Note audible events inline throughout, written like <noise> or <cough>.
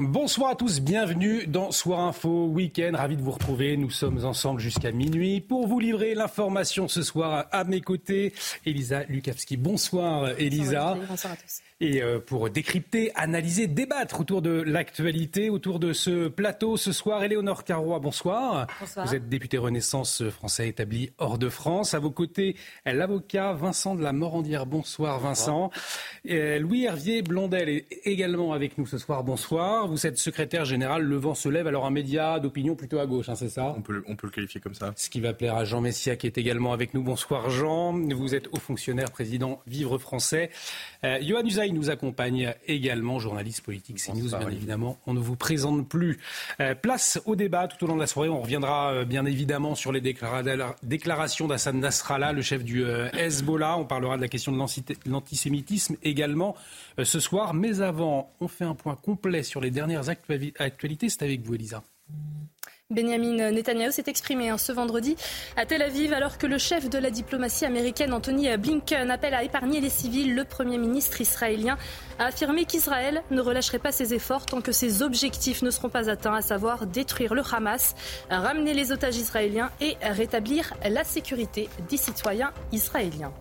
Bonsoir à tous, bienvenue dans Soir Info Week-end. Ravi de vous retrouver. Nous sommes ensemble jusqu'à minuit pour vous livrer l'information ce soir à mes côtés. Elisa Lukavski. Bonsoir Elisa. Bonsoir à tous. Et euh, pour décrypter, analyser, débattre autour de l'actualité, autour de ce plateau ce soir, Éléonore Carrois, bonsoir. Bonsoir. Vous êtes député Renaissance français établi hors de France. À vos côtés, l'avocat Vincent de la Morandière. Bonsoir Vincent. Et Louis Hervier Blondel est également avec nous ce soir. Bonsoir. Vous êtes secrétaire général Le Vent se lève, alors un média d'opinion plutôt à gauche, hein, c'est ça On peut, le- on peut le qualifier comme ça. ce qui va plaire à Jean Messia qui est également avec nous. Bonsoir Jean, vous êtes haut fonctionnaire, président Vivre Français. Euh, Johan Usaï nous accompagne également, journaliste politique CNews bien évidemment. On ne vous présente plus. Euh, place au débat tout au long de la soirée. On reviendra euh, bien évidemment sur les déclara- déclarations d'Hassan Nasrallah, le chef du euh, Hezbollah. On parlera de la question de l'anti- l'antisémitisme également ce soir. Mais avant, on fait un point complet sur les dernières actua- actualités. C'est avec vous Elisa. Benjamin Netanyahu s'est exprimé hein, ce vendredi à Tel Aviv alors que le chef de la diplomatie américaine Anthony Blinken appelle à épargner les civils. Le Premier ministre israélien a affirmé qu'Israël ne relâcherait pas ses efforts tant que ses objectifs ne seront pas atteints, à savoir détruire le Hamas, ramener les otages israéliens et rétablir la sécurité des citoyens israéliens.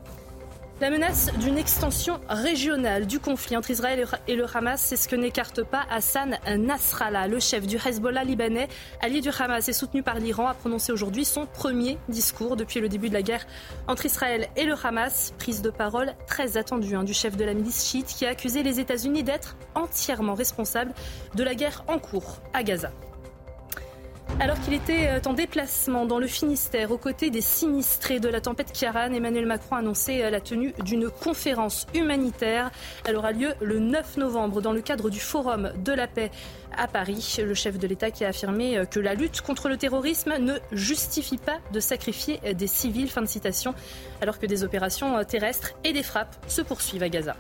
La menace d'une extension régionale du conflit entre Israël et le Hamas, c'est ce que n'écarte pas Hassan Nasrallah, le chef du Hezbollah libanais, allié du Hamas et soutenu par l'Iran, a prononcé aujourd'hui son premier discours depuis le début de la guerre entre Israël et le Hamas. Prise de parole très attendue hein, du chef de la milice chiite qui a accusé les États-Unis d'être entièrement responsables de la guerre en cours à Gaza. Alors qu'il était euh, en déplacement dans le Finistère aux côtés des sinistrés de la tempête Kiaran, Emmanuel Macron a annoncé euh, la tenue d'une conférence humanitaire. Elle aura lieu le 9 novembre dans le cadre du Forum de la paix à Paris. Le chef de l'État qui a affirmé euh, que la lutte contre le terrorisme ne justifie pas de sacrifier des civils. Fin de citation. Alors que des opérations terrestres et des frappes se poursuivent à Gaza.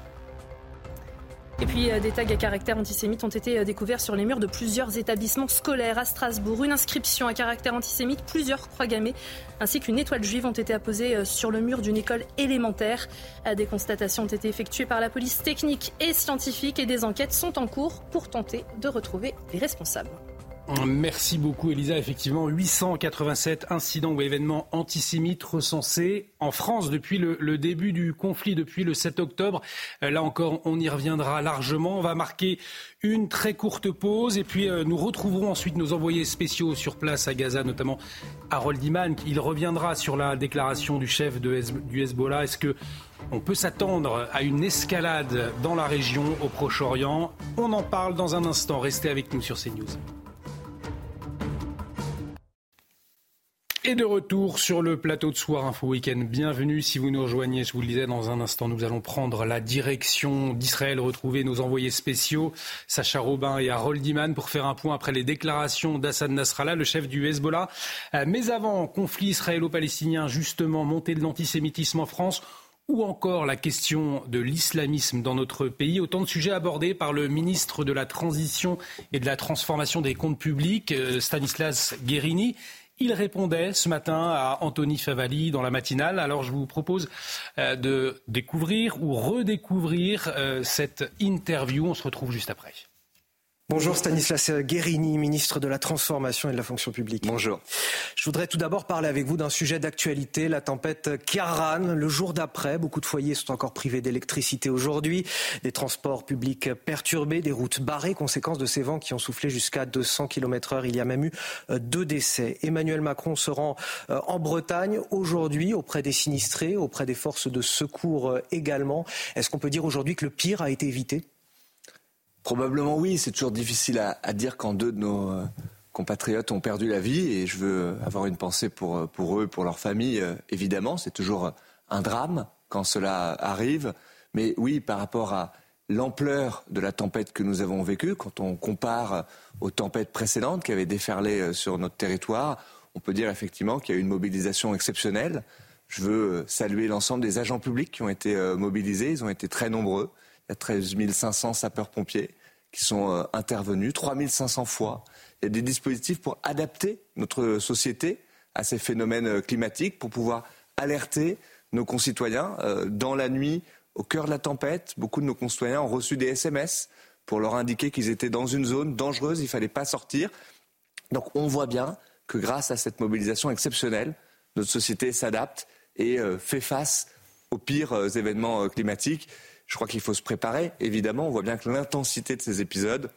Et puis euh, des tags à caractère antisémite ont été euh, découverts sur les murs de plusieurs établissements scolaires à Strasbourg. Une inscription à caractère antisémite, plusieurs croix gammées ainsi qu'une étoile juive ont été apposées euh, sur le mur d'une école élémentaire. Des constatations ont été effectuées par la police technique et scientifique et des enquêtes sont en cours pour tenter de retrouver les responsables. Merci beaucoup Elisa. Effectivement, 887 incidents ou événements antisémites recensés en France depuis le, début du conflit, depuis le 7 octobre. Euh, là encore, on y reviendra largement. On va marquer une très courte pause et puis euh, nous retrouverons ensuite nos envoyés spéciaux sur place à Gaza, notamment Harold Iman. Il reviendra sur la déclaration du chef du Hezbollah. Est-ce que on peut s'attendre à une escalade dans la région, au Proche-Orient? On en parle dans un instant. Restez avec nous sur CNews. Et de retour sur le plateau de Soir Info Week-end. Bienvenue si vous nous rejoignez. Je vous le disais dans un instant, nous allons prendre la direction d'Israël, retrouver nos envoyés spéciaux, Sacha Robin et Harold Iman, pour faire un point après les déclarations d'Hassan Nasrallah, le chef du Hezbollah. Euh, Mais avant, conflit israélo-palestinien, justement, montée de l'antisémitisme en France ou encore la question de l'islamisme dans notre pays. Autant de sujets abordés par le ministre de la Transition et de la Transformation des comptes publics, euh, Stanislas Guérini. Il répondait ce matin à Anthony Favali dans la matinale. Alors je vous propose euh, de découvrir ou redécouvrir euh, cette interview. On se retrouve juste après. Bonjour Stanislas Guérini, ministre de la Transformation et de la Fonction publique. Bonjour. Je voudrais tout d'abord parler avec vous d'un sujet d'actualité, la tempête Kiaran. Le jour d'après, beaucoup de foyers sont encore privés d'électricité aujourd'hui, des transports publics perturbés, des routes barrées, conséquence de ces vents qui ont soufflé jusqu'à 200 km heure. Il y a même eu euh, deux décès. Emmanuel Macron se rend euh, en Bretagne aujourd'hui auprès des sinistrés, auprès des forces de secours euh, également. Est-ce qu'on peut dire aujourd'hui que le pire a été évité? Probablement oui, c'est toujours difficile à, dire quand deux de nos euh, compatriotes ont perdu la vie et je veux avoir une pensée pour, euh, pour eux, pour leur famille, euh, évidemment. C'est toujours un drame quand cela arrive, Mais oui, par rapport à l'ampleur de la tempête que nous avons vécue, quand on compare aux tempêtes précédentes qui avaient déferlé sur notre territoire, on peut dire effectivement qu'il y a eu une mobilisation exceptionnelle. Je veux saluer l'ensemble des agents publics qui ont été mobilisés. Ils ont été très nombreux. Il y a 13 500 sapeurs-pompiers qui sont intervenus, 3 500 fois. Il y a des dispositifs pour adapter notre société à ces phénomènes climatiques, pour pouvoir alerter nos concitoyens dans la nuit au cœur de la tempête, beaucoup de nos concitoyens ont reçu des SMS pour leur indiquer qu'ils étaient dans une zone dangereuse, il ne fallait pas sortir. On voit bien que grâce à cette mobilisation exceptionnelle, notre société s'adapte et euh, fait face aux pires euh, événements euh, climatiques. Je crois qu'il faut se préparer. Évidemment, on voit bien que l'intensité de ces épisodes,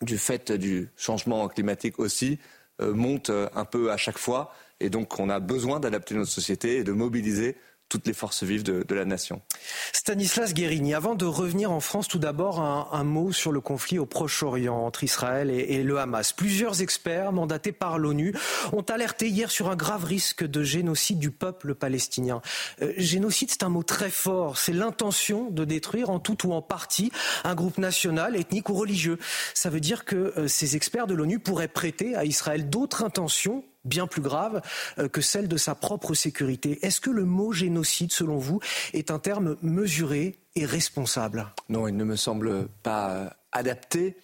du fait du changement climatique aussi, monte un peu à chaque fois. Et donc, on a besoin d'adapter notre société et de mobiliser toutes les forces vives de, la nation. Stanislas Guérini, avant de revenir en France, tout d'abord un, mot sur le conflit au Proche-Orient entre Israël et, le Hamas. Plusieurs experts mandatés par l'ONU ont alerté hier sur un grave risque de génocide du peuple palestinien. Euh, génocide, c'est un mot très fort. C'est l'intention de détruire en tout ou en partie un groupe national, ethnique ou religieux. Ça veut dire que euh, ces experts de l'ONU pourraient prêter à Israël d'autres intentions bien plus grave euh, que celle de sa propre sécurité. Est-ce que le mot génocide, selon vous, est un terme mesuré et responsable? Non, il ne me semble pas euh, adapté.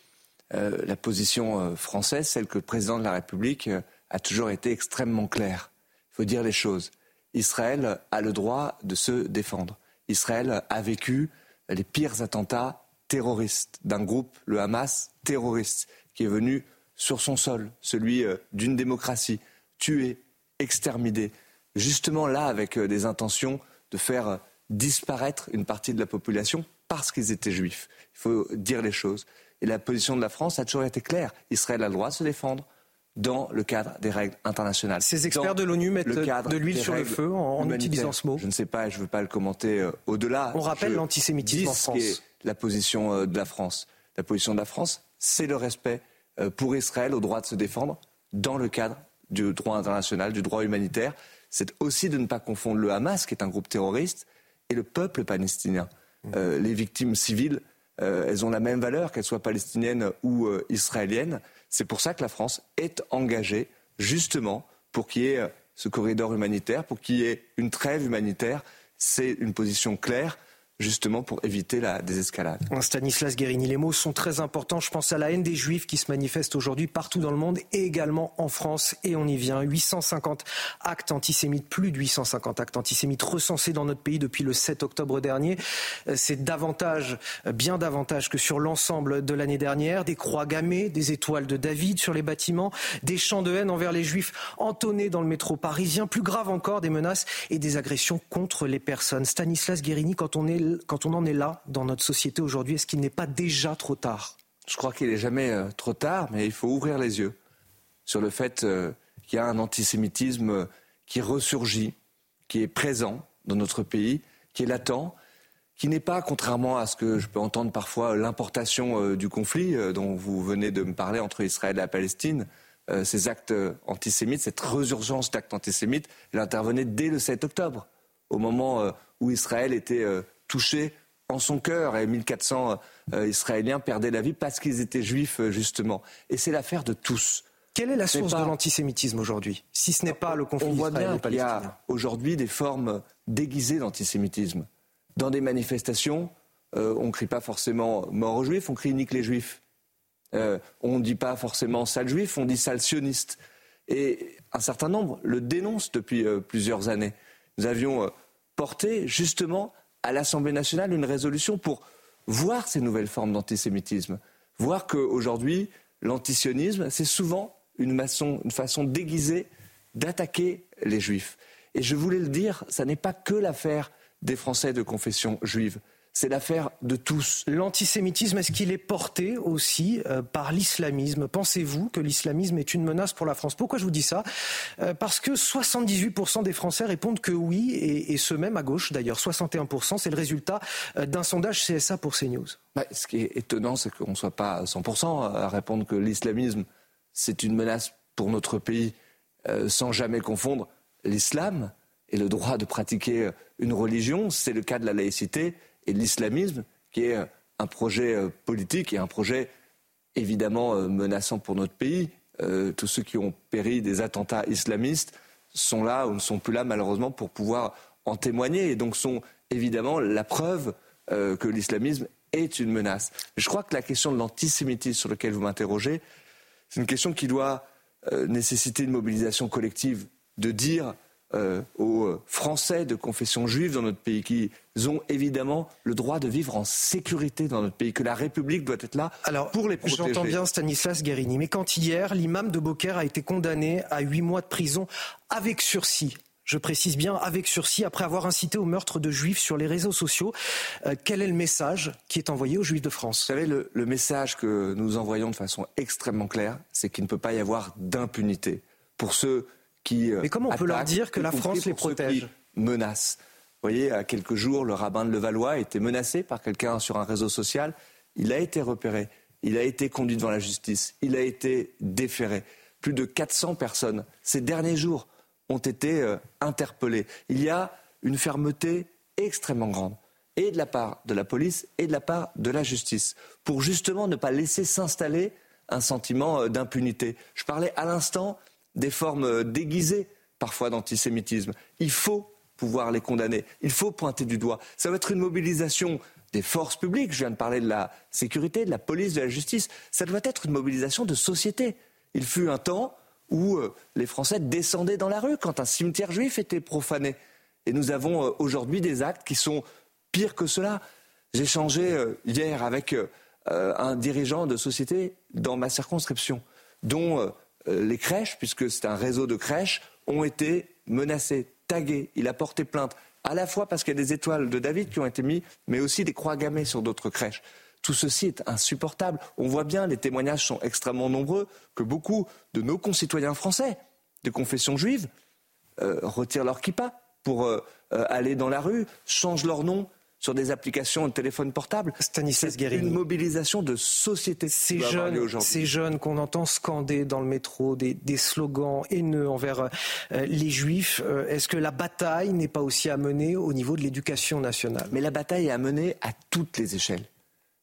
Euh, la position française, celle que le président de la République a toujours été extrêmement claire. Il faut dire les choses. Israël a le droit de se défendre. Israël a vécu les pires attentats terroristes d'un groupe, le Hamas, terroriste, qui est venu sur son sol, celui d'une démocratie, tués, exterminés, justement là avec euh, des intentions de faire euh, disparaître une partie de la population parce qu'ils étaient juifs. Il faut dire les choses. Et la position de la France a toujours été claire. Israël a le droit de se défendre dans le cadre des règles internationales. Ces experts de l'ONU mettent de l'huile sur le feu en, utilisant ce mot Je ne sais pas, je ne veux pas le commenter euh, au-delà. On rappelle l'antisémitisme en France. la position de la France. La position de la France, c'est le respect pour Israël au droit de se défendre dans le cadre du droit international, du droit humanitaire, c'est aussi de ne pas confondre le Hamas, qui est un groupe terroriste, et le peuple palestinien. Mmh. Euh, les victimes civiles, euh, elles ont la même valeur, qu'elles soient palestiniennes ou euh, israéliennes. C'est pour ça que la France est engagée, justement, pour qu'il y ait ce corridor humanitaire, pour qu'il y ait une trêve humanitaire. C'est une position claire justement pour éviter la désescalade. Stanislas Guérini, les mots sont très importants. Je pense à la haine des Juifs qui se manifeste aujourd'hui partout dans le monde et également en France. Et on y vient. 850 actes antisémites, plus de 850 actes antisémites recensés dans notre pays depuis le 7 octobre dernier. Euh, c'est davantage, euh, bien davantage que sur l'ensemble de l'année dernière. Des croix gammées, des étoiles de David sur les bâtiments, des chants de haine envers les Juifs entonnés dans le métro parisien. Plus grave encore, des menaces et des agressions contre les personnes. Stanislas Guérini, quand on est quand on en est là dans notre société aujourd'hui Est-ce qu'il n'est pas déjà trop tard? Je crois qu'il n'est jamais euh, trop tard, mais il faut ouvrir les yeux sur le fait euh, qu'il y a un antisémitisme euh, qui ressurgit, qui est présent dans notre pays, qui est latent, qui n'est pas, contrairement à ce que je peux entendre parfois, l'importation du conflit dont vous venez de me parler entre Israël et la Palestine. ces actes antisémites, cette résurgence d'actes antisémites, elle intervenait dès le 7 octobre, au moment où Israël était touché en son cœur et 1400 euh, Israéliens perdaient la vie parce qu'ils étaient juifs, euh, justement. Et c'est l'affaire de tous. Quelle est la source de l'antisémitisme aujourd'hui, si ce n'est pas le conflit On voit bien qu'il y a aujourd'hui des formes déguisées d'antisémitisme. Dans des manifestations, euh, on ne crie pas forcément mort aux juifs, on crie nique les juifs. on ne dit pas forcément sale juif, on dit sale sioniste. Et un certain nombre le dénoncent depuis plusieurs années. Nous avions porté justement à l'Assemblée nationale une résolution pour voir ces nouvelles formes d'antisémitisme, voir qu'aujourd'hui, l'antisionisme, c'est souvent une façon, une façon déguisée d'attaquer les juifs. Et je voulais le dire, ça n'est pas que l'affaire des Français de confession juive c'est l'affaire de tous. L'antisémitisme, est-ce qu'il est porté aussi euh, par l'islamisme? Pensez-vous que l'islamisme est une menace pour la France? Pourquoi je vous dis ça? Euh, Parce que 78% des Français répondent que oui, et, ce même à gauche d'ailleurs, 61%, c'est le résultat euh, d'un sondage CSA pour CNews. Bah, ce qui est étonnant, c'est qu'on ne soit pas à 100% à répondre que l'islamisme, c'est une menace pour notre pays, sans jamais confondre l'islam et le droit de pratiquer une religion, c'est le cas de la laïcité, et l'islamisme, qui est un projet politique et un projet évidemment menaçant pour notre pays. tous ceux qui ont péri des attentats islamistes sont là ou ne sont plus là malheureusement pour pouvoir en témoigner et donc sont évidemment la preuve que l'islamisme est une menace. Je crois que la question de l'antisémitisme sur laquelle vous m'interrogez, c'est une question qui doit euh, nécessiter une mobilisation collective, de dire euh, aux Français de confession juive dans notre pays qu'ils ont évidemment le droit de vivre en sécurité dans notre pays, que la République doit être là pour les protéger. J'entends bien Stanislas Guérini, mais quand hier, l'imam de Beaucaire a été condamné à huit mois de prison avec sursis je précise bien avec sursis, après avoir incité au meurtre de juifs sur les réseaux sociaux. Euh, quel est le message qui est envoyé aux juifs de France? Vous savez, le, message que nous envoyons de façon extrêmement claire, c'est qu'il ne peut pas y avoir d'impunité pour ceux qui. Euh, Mais comment on peut leur dire que la France les protège Menace. Vous voyez, à quelques jours, le rabbin de Levallois a été menacé par quelqu'un sur un réseau social. Il a été repéré. Il a été conduit devant la justice. Il a été déféré. Plus de 400 personnes ces derniers jours ont été euh, interpellés. Il y a une fermeté extrêmement grande, et de la part de la police et de la part de la justice, pour justement ne pas laisser s'installer un sentiment euh, d'impunité. Je parlais à l'instant des formes euh, déguisées parfois d'antisémitisme. Il faut pouvoir les condamner. Il faut pointer du doigt. Ça va être une mobilisation des forces publiques. Je viens de parler de la sécurité, de la police, de la justice. Ça doit être une mobilisation de société. Il fut un temps où euh, les Français descendaient dans la rue quand un cimetière juif était profané. Et nous avons euh, aujourd'hui des actes qui sont pires que cela. J'ai changé hier avec un dirigeant de société dans ma circonscription, dont les crèches, puisque c'est un réseau de crèches, ont été menacées, taguées. Il a porté plainte, à la fois parce qu'il y a des étoiles de David qui ont été mises, mais aussi des croix gammées sur d'autres crèches. Tout ceci est insupportable. On voit bien, les témoignages sont extrêmement nombreux, que beaucoup de nos concitoyens français de confession juive euh, retirent leur kippa pour euh, euh, aller dans la rue, changent leur nom sur des applications de téléphone portable. Stanislas C'est une mobilisation de société. Ces jeunes, ces jeunes qu'on entend scander dans le métro des, slogans haineux envers les juifs, est-ce que la bataille n'est pas aussi à mener au niveau de l'éducation nationale? Mais la bataille est à mener à toutes les échelles.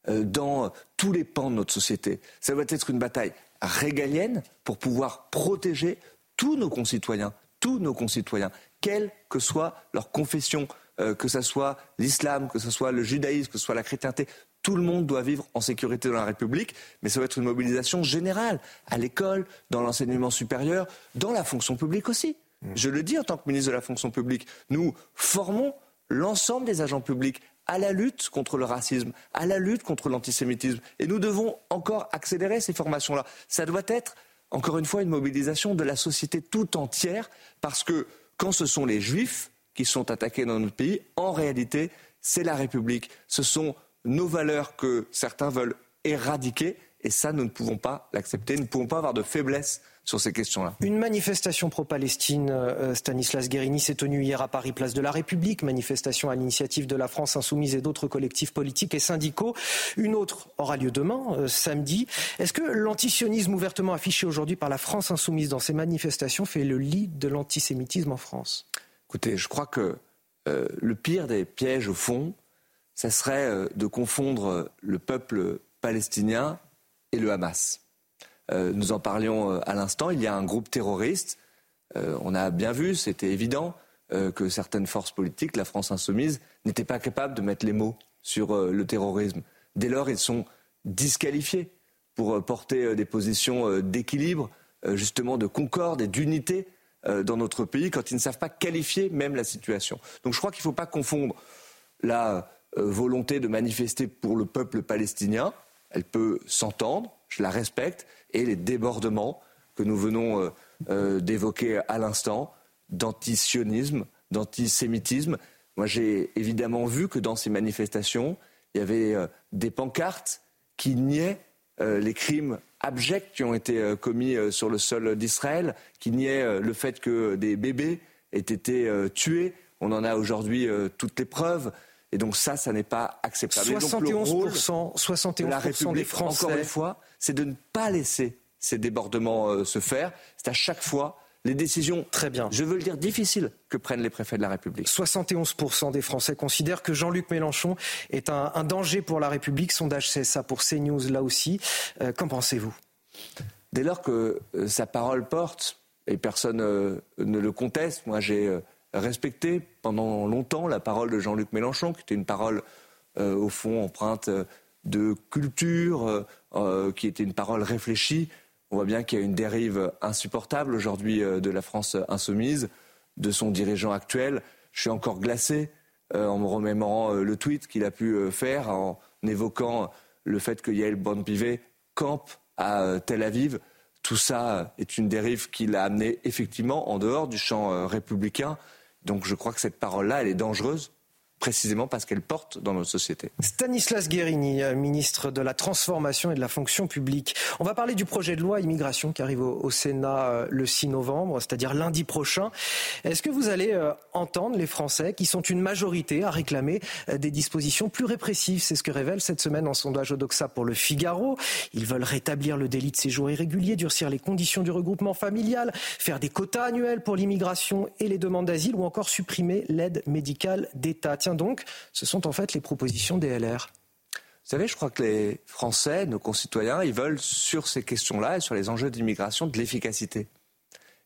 Euh, dans tous les pans de notre société. Ça doit être une bataille régalienne pour pouvoir protéger tous nos concitoyens, tous nos concitoyens, quelle que soit leur confession, euh, que ce soit l'islam, que ce soit le judaïsme, que ce soit la chrétienté. Tout le monde doit vivre en sécurité dans la République, mais ça va être une mobilisation générale, à l'école, dans l'enseignement supérieur, dans la fonction publique aussi. Mmh. Je le dis en tant que ministre de la fonction publique, nous formons l'ensemble des agents publics à la lutte contre le racisme, à la lutte contre l'antisémitisme. Et nous devons encore accélérer ces formations-là. Ça doit être, encore une fois, une mobilisation de la société tout entière, parce que quand ce sont les juifs qui sont attaqués dans notre pays, en réalité, c'est la République. Ce sont nos valeurs que certains veulent éradiquer, et ça, nous ne pouvons pas l'accepter. Nous ne pouvons pas avoir de faiblesse sur ces questions-là. Une manifestation pro-Palestine, euh, Stanislas Guérini, s'est tenue hier à Paris, place de la République. Manifestation à l'initiative de la France Insoumise et d'autres collectifs politiques et syndicaux. Une autre aura lieu demain, euh, samedi. Est-ce que l'antisionisme ouvertement affiché aujourd'hui par la France Insoumise dans ces manifestations fait le lit de l'antisémitisme en France? Écoutez, je crois que euh, le pire des pièges, au fond, ça serait de confondre le peuple palestinien et le Hamas. Euh, nous en parlions euh, à l'instant, il y a un groupe terroriste. Euh, on a bien vu, c'était évident, que certaines forces politiques, la France insoumise, n'étaient pas capables de mettre les mots sur le terrorisme. Dès lors, ils sont disqualifiés pour porter des positions d'équilibre, justement de concorde et d'unité dans notre pays quand ils ne savent pas qualifier même la situation. Donc je crois qu'il ne faut pas confondre la volonté de manifester pour le peuple palestinien, elle peut s'entendre, je la respecte, et les débordements que nous venons euh, euh, d'évoquer à l'instant, d'antisionisme, d'antisémitisme. Moi, j'ai évidemment vu que dans ces manifestations, il y avait euh, des pancartes qui niaient les crimes abjects qui ont été commis sur le sol d'Israël, qui niaient le fait que des bébés aient été tués. On en a aujourd'hui toutes les preuves. Et donc ça, ça n'est pas acceptable. 71%, 71 la République, des Français. Encore une fois, c'est de ne pas laisser ces débordements euh, se faire. C'est à chaque fois les décisions, très bien, je veux le dire, difficiles que prennent les préfets de la République. 71% des Français considèrent que Jean-Luc Mélenchon est un, danger pour la République. Sondage ça pour CNews là aussi. Euh, qu'en pensez-vous? Dès lors que euh, sa parole porte, et personne euh, ne le conteste, moi j'ai respecté pendant longtemps la parole de Jean-Luc Mélenchon, qui était une parole au fond empreinte de culture, qui était une parole réfléchie. On voit bien qu'il y a une dérive insupportable aujourd'hui euh, de la France insoumise, de son dirigeant actuel. Je suis encore glacé euh, en me remémorant euh, le tweet qu'il a pu faire en évoquant le fait que Yael Bonne-Pivet campe à Tel Aviv. Tout ça est une dérive qui l'a amené effectivement en dehors du champ républicain. Donc je crois que cette parole-là, est dangereuse précisément parce qu'elle porte dans notre société. Stanislas Guérini, euh, ministre de la Transformation et de la Fonction publique. On va parler du projet de loi immigration qui arrive au, Sénat euh, le 6 novembre, c'est-à-dire lundi prochain. Est-ce que vous allez euh, entendre les Français qui sont une majorité à réclamer des dispositions plus répressives? C'est ce que révèle cette semaine un sondage Odoxa pour le Figaro. Ils veulent rétablir le délit de séjour irrégulier, durcir les conditions du regroupement familial, faire des quotas annuels pour l'immigration et les demandes d'asile ou encore supprimer l'aide médicale d'État donc, ce sont en fait les propositions des LR. Vous savez, je crois que les Français, nos concitoyens, ils veulent sur ces questions-là et sur les enjeux d'immigration de l'efficacité.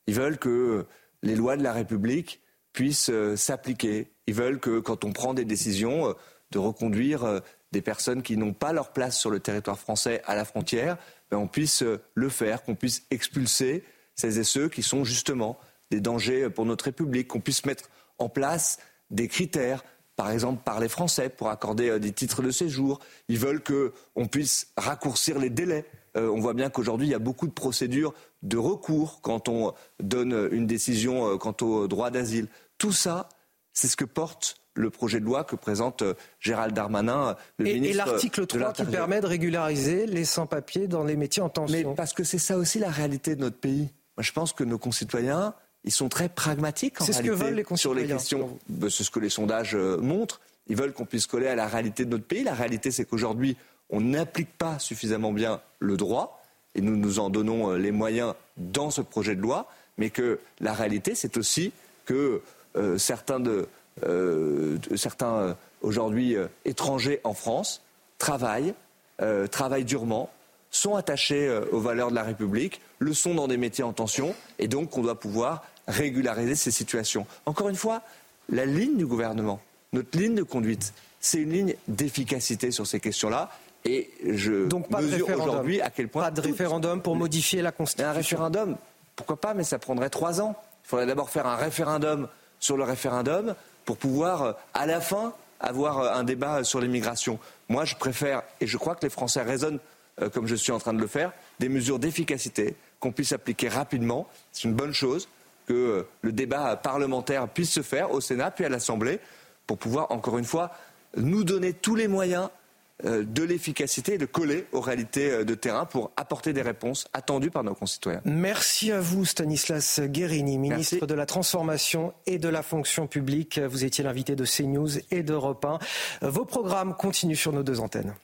Ils veulent que les lois de la République puissent euh, s'appliquer. Ils veulent que quand on prend des décisions euh, de reconduire euh, des personnes qui n'ont pas leur place sur le territoire français à la frontière, ben, on puisse le faire, qu'on puisse expulser celles et ceux qui sont justement des dangers pour notre République, qu'on puisse mettre en place des critères par exemple par les Français pour accorder euh, des titres de séjour. Ils veulent qu'on puisse raccourcir les délais. Euh, on voit bien qu'aujourd'hui, il y a beaucoup de procédures de recours quand on donne une décision euh, quant au droit d'asile. Tout ça, c'est ce que porte le projet de loi que présente Gérald Darmanin, le et, ministre. Et l'article 3 qui permet de régulariser les sans-papiers dans les métiers en tension. Mais parce que c'est ça aussi la réalité de notre pays. Moi, je pense que nos concitoyens, ils sont très pragmatiques en réalité ce que veulent les sur les questions. Ben, c'est ce que les sondages euh, montrent. Ils veulent qu'on puisse coller à la réalité de notre pays. La réalité, c'est qu'aujourd'hui, on n'applique pas suffisamment bien le droit, et nous nous en donnons euh, les moyens dans ce projet de loi, mais que la réalité, c'est aussi que euh, certains, de, certains aujourd'hui étrangers en France travaillent, travaillent durement, sont attachés aux valeurs de la République, le sont dans des métiers en tension, et donc on doit pouvoir régulariser ces situations. Encore une fois, la ligne du gouvernement, notre ligne de conduite, c'est une ligne d'efficacité sur ces questions-là. Et je Donc pas mesure aujourd'hui à quel point. Pas de référendum pour modifier la Constitution. Un référendum, pourquoi pas, mais ça prendrait trois ans. Il faudrait d'abord faire un référendum sur le référendum pour pouvoir, à la fin, avoir un débat sur l'immigration. Moi, je préfère, et je crois que les Français raisonnent euh, comme je suis en train de le faire, des mesures d'efficacité qu'on puisse appliquer rapidement. C'est une bonne chose que le débat parlementaire puisse se faire au Sénat puis à l'Assemblée pour pouvoir, encore une fois, nous donner tous les moyens euh, de l'efficacité et de coller aux réalités euh, de terrain pour apporter des réponses attendues par nos concitoyens. Merci à vous Stanislas Guérini, ministre de la Transformation et de la Fonction publique. Vous étiez l'invité de CNews et d'Europe 1. Vos programmes continuent sur nos deux antennes.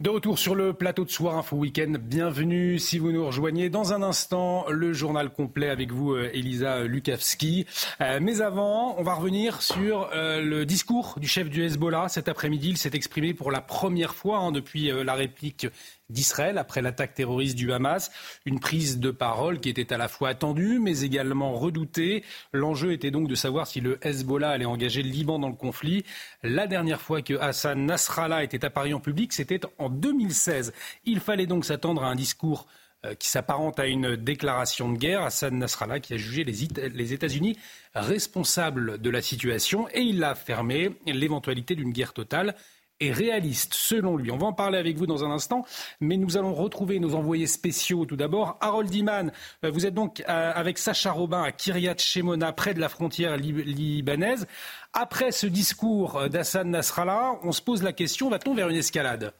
De retour sur le plateau de Soir Info Week-end, bienvenue si vous nous rejoignez. Dans un instant, le journal complet avec vous, euh, Elisa Lukavski. Euh, mais avant, on va revenir sur euh, le discours du chef du Hezbollah. Cet après-midi, il s'est exprimé pour la première fois hein, depuis la réplique d'Israël après l'attaque terroriste du Hamas. Une prise de parole qui était à la fois attendue mais également redoutée. L'enjeu était donc de savoir si le Hezbollah allait engager le Liban dans le conflit. La dernière fois que Hassan Nasrallah était apparu en public, c'était en 2016. Il fallait donc s'attendre à un discours euh, qui s'apparente à une déclaration de guerre. Hassan Nasrallah qui a jugé les États-Unis responsables de la situation et il a affirmé l'éventualité d'une guerre totale est réaliste, selon lui. On va en parler avec vous dans un instant, mais nous allons retrouver nos envoyés spéciaux tout d'abord. Harold Iman, euh, vous êtes donc euh, avec Sacha Robin à Kiryat Shemona, près de la frontière libanaise. Après ce discours euh, d'Hassan Nasrallah, on se pose la question, va-t-on vers une escalade?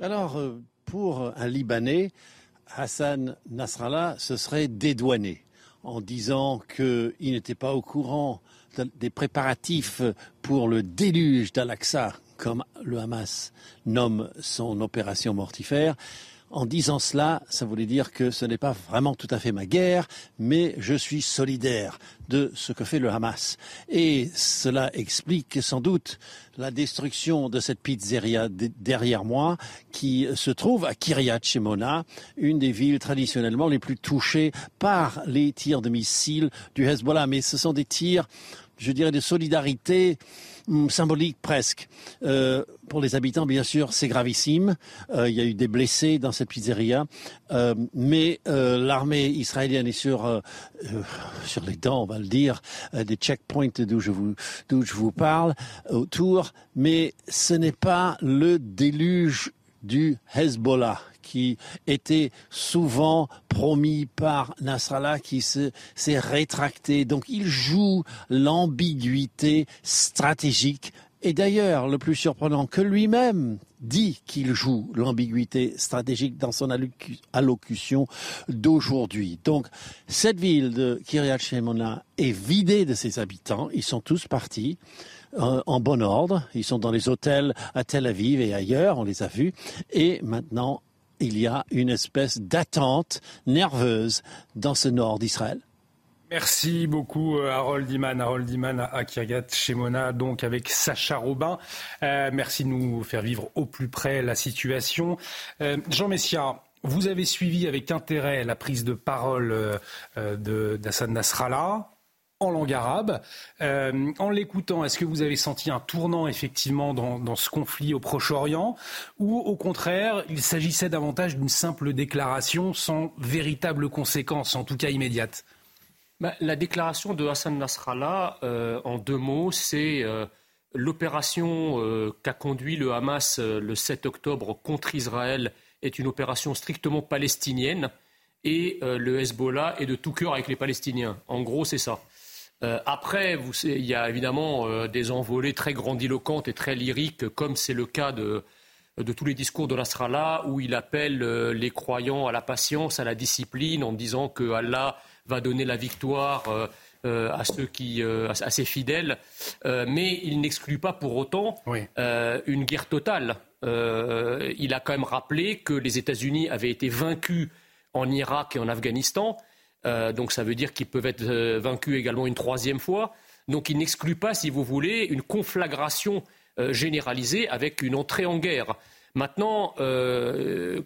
Alors, pour un Libanais, Hassan Nasrallah se serait dédouané en disant qu'il n'était pas au courant des préparatifs pour le déluge d'Al-Aqsa, comme le Hamas nomme son opération mortifère, En disant cela, ça voulait dire que ce n'est pas vraiment tout à fait ma guerre, mais je suis solidaire de ce que fait le Hamas. Et cela explique sans doute la destruction de cette pizzeria derrière moi, qui se trouve à Kiryat Shemona, une des villes traditionnellement les plus touchées par les tirs de missiles du Hezbollah. Mais ce sont des tirs, je dirais, de solidarité hum, symbolique presque. Euh, pour les habitants, bien sûr, c'est gravissime. Euh, il y a eu des blessés dans cette pizzeria, euh, mais l'armée israélienne est sur sur les dents, on va le dire, des checkpoints d'où je d'où je vous parle autour. Mais ce n'est pas le déluge du Hezbollah qui était souvent promis par Nasrallah qui s'est rétracté. Donc il joue l'ambiguïté stratégique. Et d'ailleurs, le plus surprenant, que lui-même dit qu'il joue l'ambiguïté stratégique dans son allocution d'aujourd'hui. Donc, cette ville de Kiryat Shemona est vidée de ses habitants. Ils sont tous partis euh, en bon ordre. Ils sont dans les hôtels à Tel Aviv et ailleurs, on les a vus. Et maintenant, il y a une espèce d'attente nerveuse dans ce nord d'Israël. Merci beaucoup euh, Harold Iman, Harold Iman à Kiryat Shemona, donc avec Sacha Robin. Euh, merci de nous faire vivre au plus près la situation. Euh, Jean Messia, vous avez suivi avec intérêt la prise de parole d'Hassan Nasrallah en langue arabe. Euh, en l'écoutant, est-ce que vous avez senti un tournant effectivement dans, ce conflit au Proche-Orient? Ou au contraire, il s'agissait davantage d'une simple déclaration sans véritable conséquence, en tout cas immédiate? Bah, La déclaration de Hassan Nasrallah, euh, en deux mots, c'est euh, l'opération qu'a conduit le Hamas le 7 octobre contre Israël est une opération strictement palestinienne et le Hezbollah est de tout cœur avec les Palestiniens. En gros, c'est ça. Euh, après, il y a évidemment euh, des envolées très grandiloquentes et très lyriques, comme c'est le cas de, tous les discours de Nasrallah, où il appelle euh, les croyants à la patience, à la discipline, en disant que Allah va donner la victoire à ceux qui, à ses fidèles. mais il n'exclut pas pour autant une guerre totale. il a quand même rappelé que les États-Unis avaient été vaincus en Irak et en Afghanistan euh, donc ça veut dire qu'ils peuvent être euh, vaincus également une troisième fois. Donc il n'exclut pas, si vous voulez, une conflagration euh, généralisée avec une entrée en guerre. Maintenant, que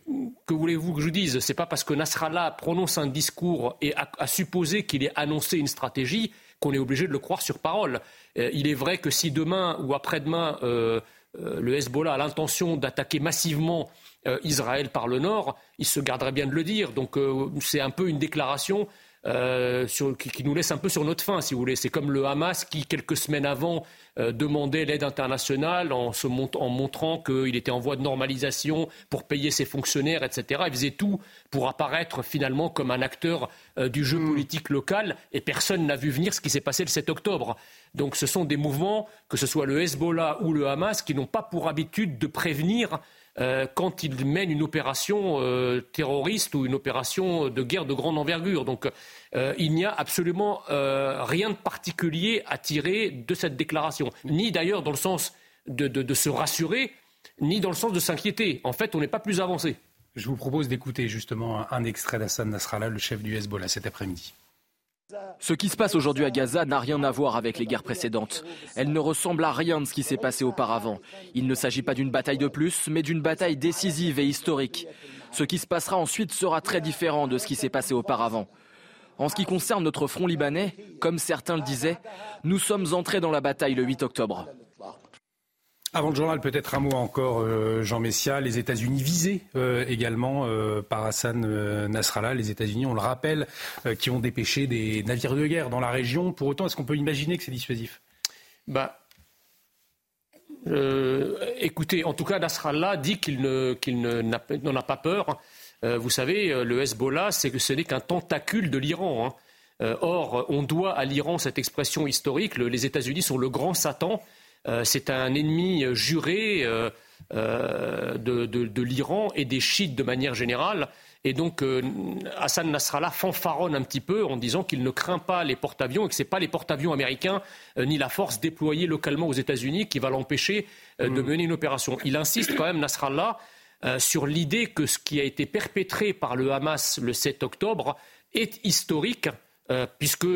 voulez-vous que je dise? Ce n'est pas parce que Nasrallah prononce un discours et a, supposé qu'il ait annoncé une stratégie qu'on est obligé de le croire sur parole. il est vrai que si demain ou après-demain le Hezbollah a l'intention d'attaquer massivement euh, Israël par le nord, il se garderait bien de le dire. Donc euh, c'est un peu une déclaration euh, qui, nous laisse un peu sur notre faim, si vous voulez. C'est comme le Hamas qui, quelques semaines avant, demandait l'aide internationale en, se en montrant qu'il était en voie de normalisation pour payer ses fonctionnaires, etc. Il faisait tout pour apparaître finalement comme un acteur du jeu mm. politique local et personne n'a vu venir ce qui s'est passé le 7 octobre. Donc ce sont des mouvements, que ce soit le Hezbollah ou le Hamas, qui n'ont pas pour habitude de prévenir euh, quand ils mènent une opération euh, terroriste ou une opération de guerre de grande envergure. Donc euh, il n'y a absolument rien de particulier à tirer de cette déclaration, ni d'ailleurs dans le sens de, se rassurer, ni dans le sens de s'inquiéter. En fait, on n'est pas plus avancé. Je vous propose d'écouter justement un extrait d'Hassan Nasrallah, le chef du Hezbollah, cet après-midi. Ce qui se passe aujourd'hui à Gaza n'a rien à voir avec les guerres précédentes. Elle ne ressemble à rien de ce qui s'est passé auparavant. Il ne s'agit pas d'une bataille de plus, mais d'une bataille décisive et historique. Ce qui se passera ensuite sera très différent de ce qui s'est passé auparavant. En ce qui concerne notre front libanais, comme certains le disaient, nous sommes entrés dans la bataille le 8 octobre. Avant le journal, peut-être un mot encore, euh, Jean Messia. Les États-Unis visés euh, également euh, par Hassan Nasrallah. Les États-Unis, on le rappelle, qui ont dépêché des navires de guerre dans la région. Pour autant, est-ce qu'on peut imaginer que c'est dissuasif? Bah, Écoutez, en tout cas, Nasrallah dit qu'il n'en a, pas peur. vous savez, le Hezbollah, c'est que ce n'est qu'un tentacule de l'Iran. Hein. or, on doit à l'Iran cette expression historique. les États-Unis sont le grand Satan. Euh, c'est un ennemi juré euh, euh, de, l'Iran et des chiites de manière générale. Et donc Hassan Nasrallah fanfaronne un petit peu en disant qu'il ne craint pas les porte-avions et que ce n'est pas les porte-avions américains ni la force déployée localement aux États-Unis qui va l'empêcher de mm. mener une opération. Il insiste quand même, Nasrallah, sur l'idée que ce qui a été perpétré par le Hamas le 7 octobre est historique, puisque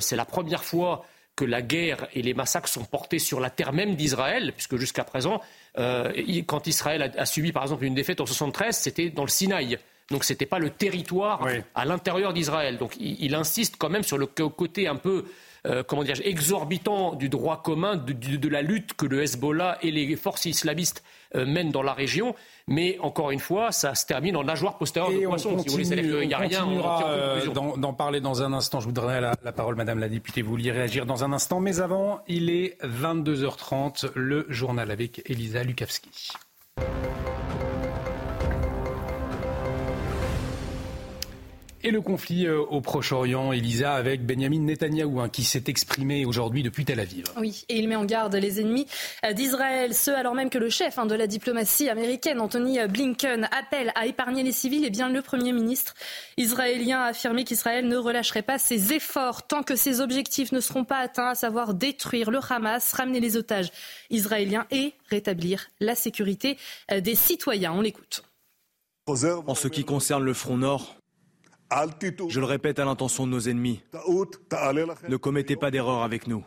c'est la première fois que la guerre et les massacres sont portés sur la terre même d'Israël, puisque jusqu'à présent, quand Israël a, subi par exemple une défaite en 73, c'était dans le Sinaï. Donc ce n'était pas le territoire à l'intérieur d'Israël. Donc il, insiste quand même sur le côté un peu euh, comment dire, exorbitant du droit commun, de, la lutte que le Hezbollah et les forces islamistes euh, mènent dans la région. Mais encore une fois, ça se termine en nageoire postérieure de poisson. si vous voulez, il n'y a rien. On d'en parler dans un instant. Je vous donnerai la, la, parole, Madame la députée. Vous vouliez réagir dans un instant. Mais avant, il est 22h30, le journal avec Elisa Lukavski. Et le conflit euh, au Proche-Orient, Elisa, avec Benjamin Netanyahou, hein, qui s'est exprimé aujourd'hui depuis Tel Aviv. Oui, et il met en garde les ennemis euh, d'Israël, ce alors même que le chef hein, de la diplomatie américaine, Anthony Blinken, appelle à épargner les civils. Et eh bien, le Premier ministre israélien a affirmé qu'Israël ne relâcherait pas ses efforts tant que ses objectifs ne seront pas atteints, à savoir détruire le Hamas, ramener les otages israéliens et rétablir la sécurité euh, des citoyens. On l'écoute. En ce qui concerne le front nord, je le répète à l'intention de nos ennemis. Ne commettez pas d'erreur avec nous.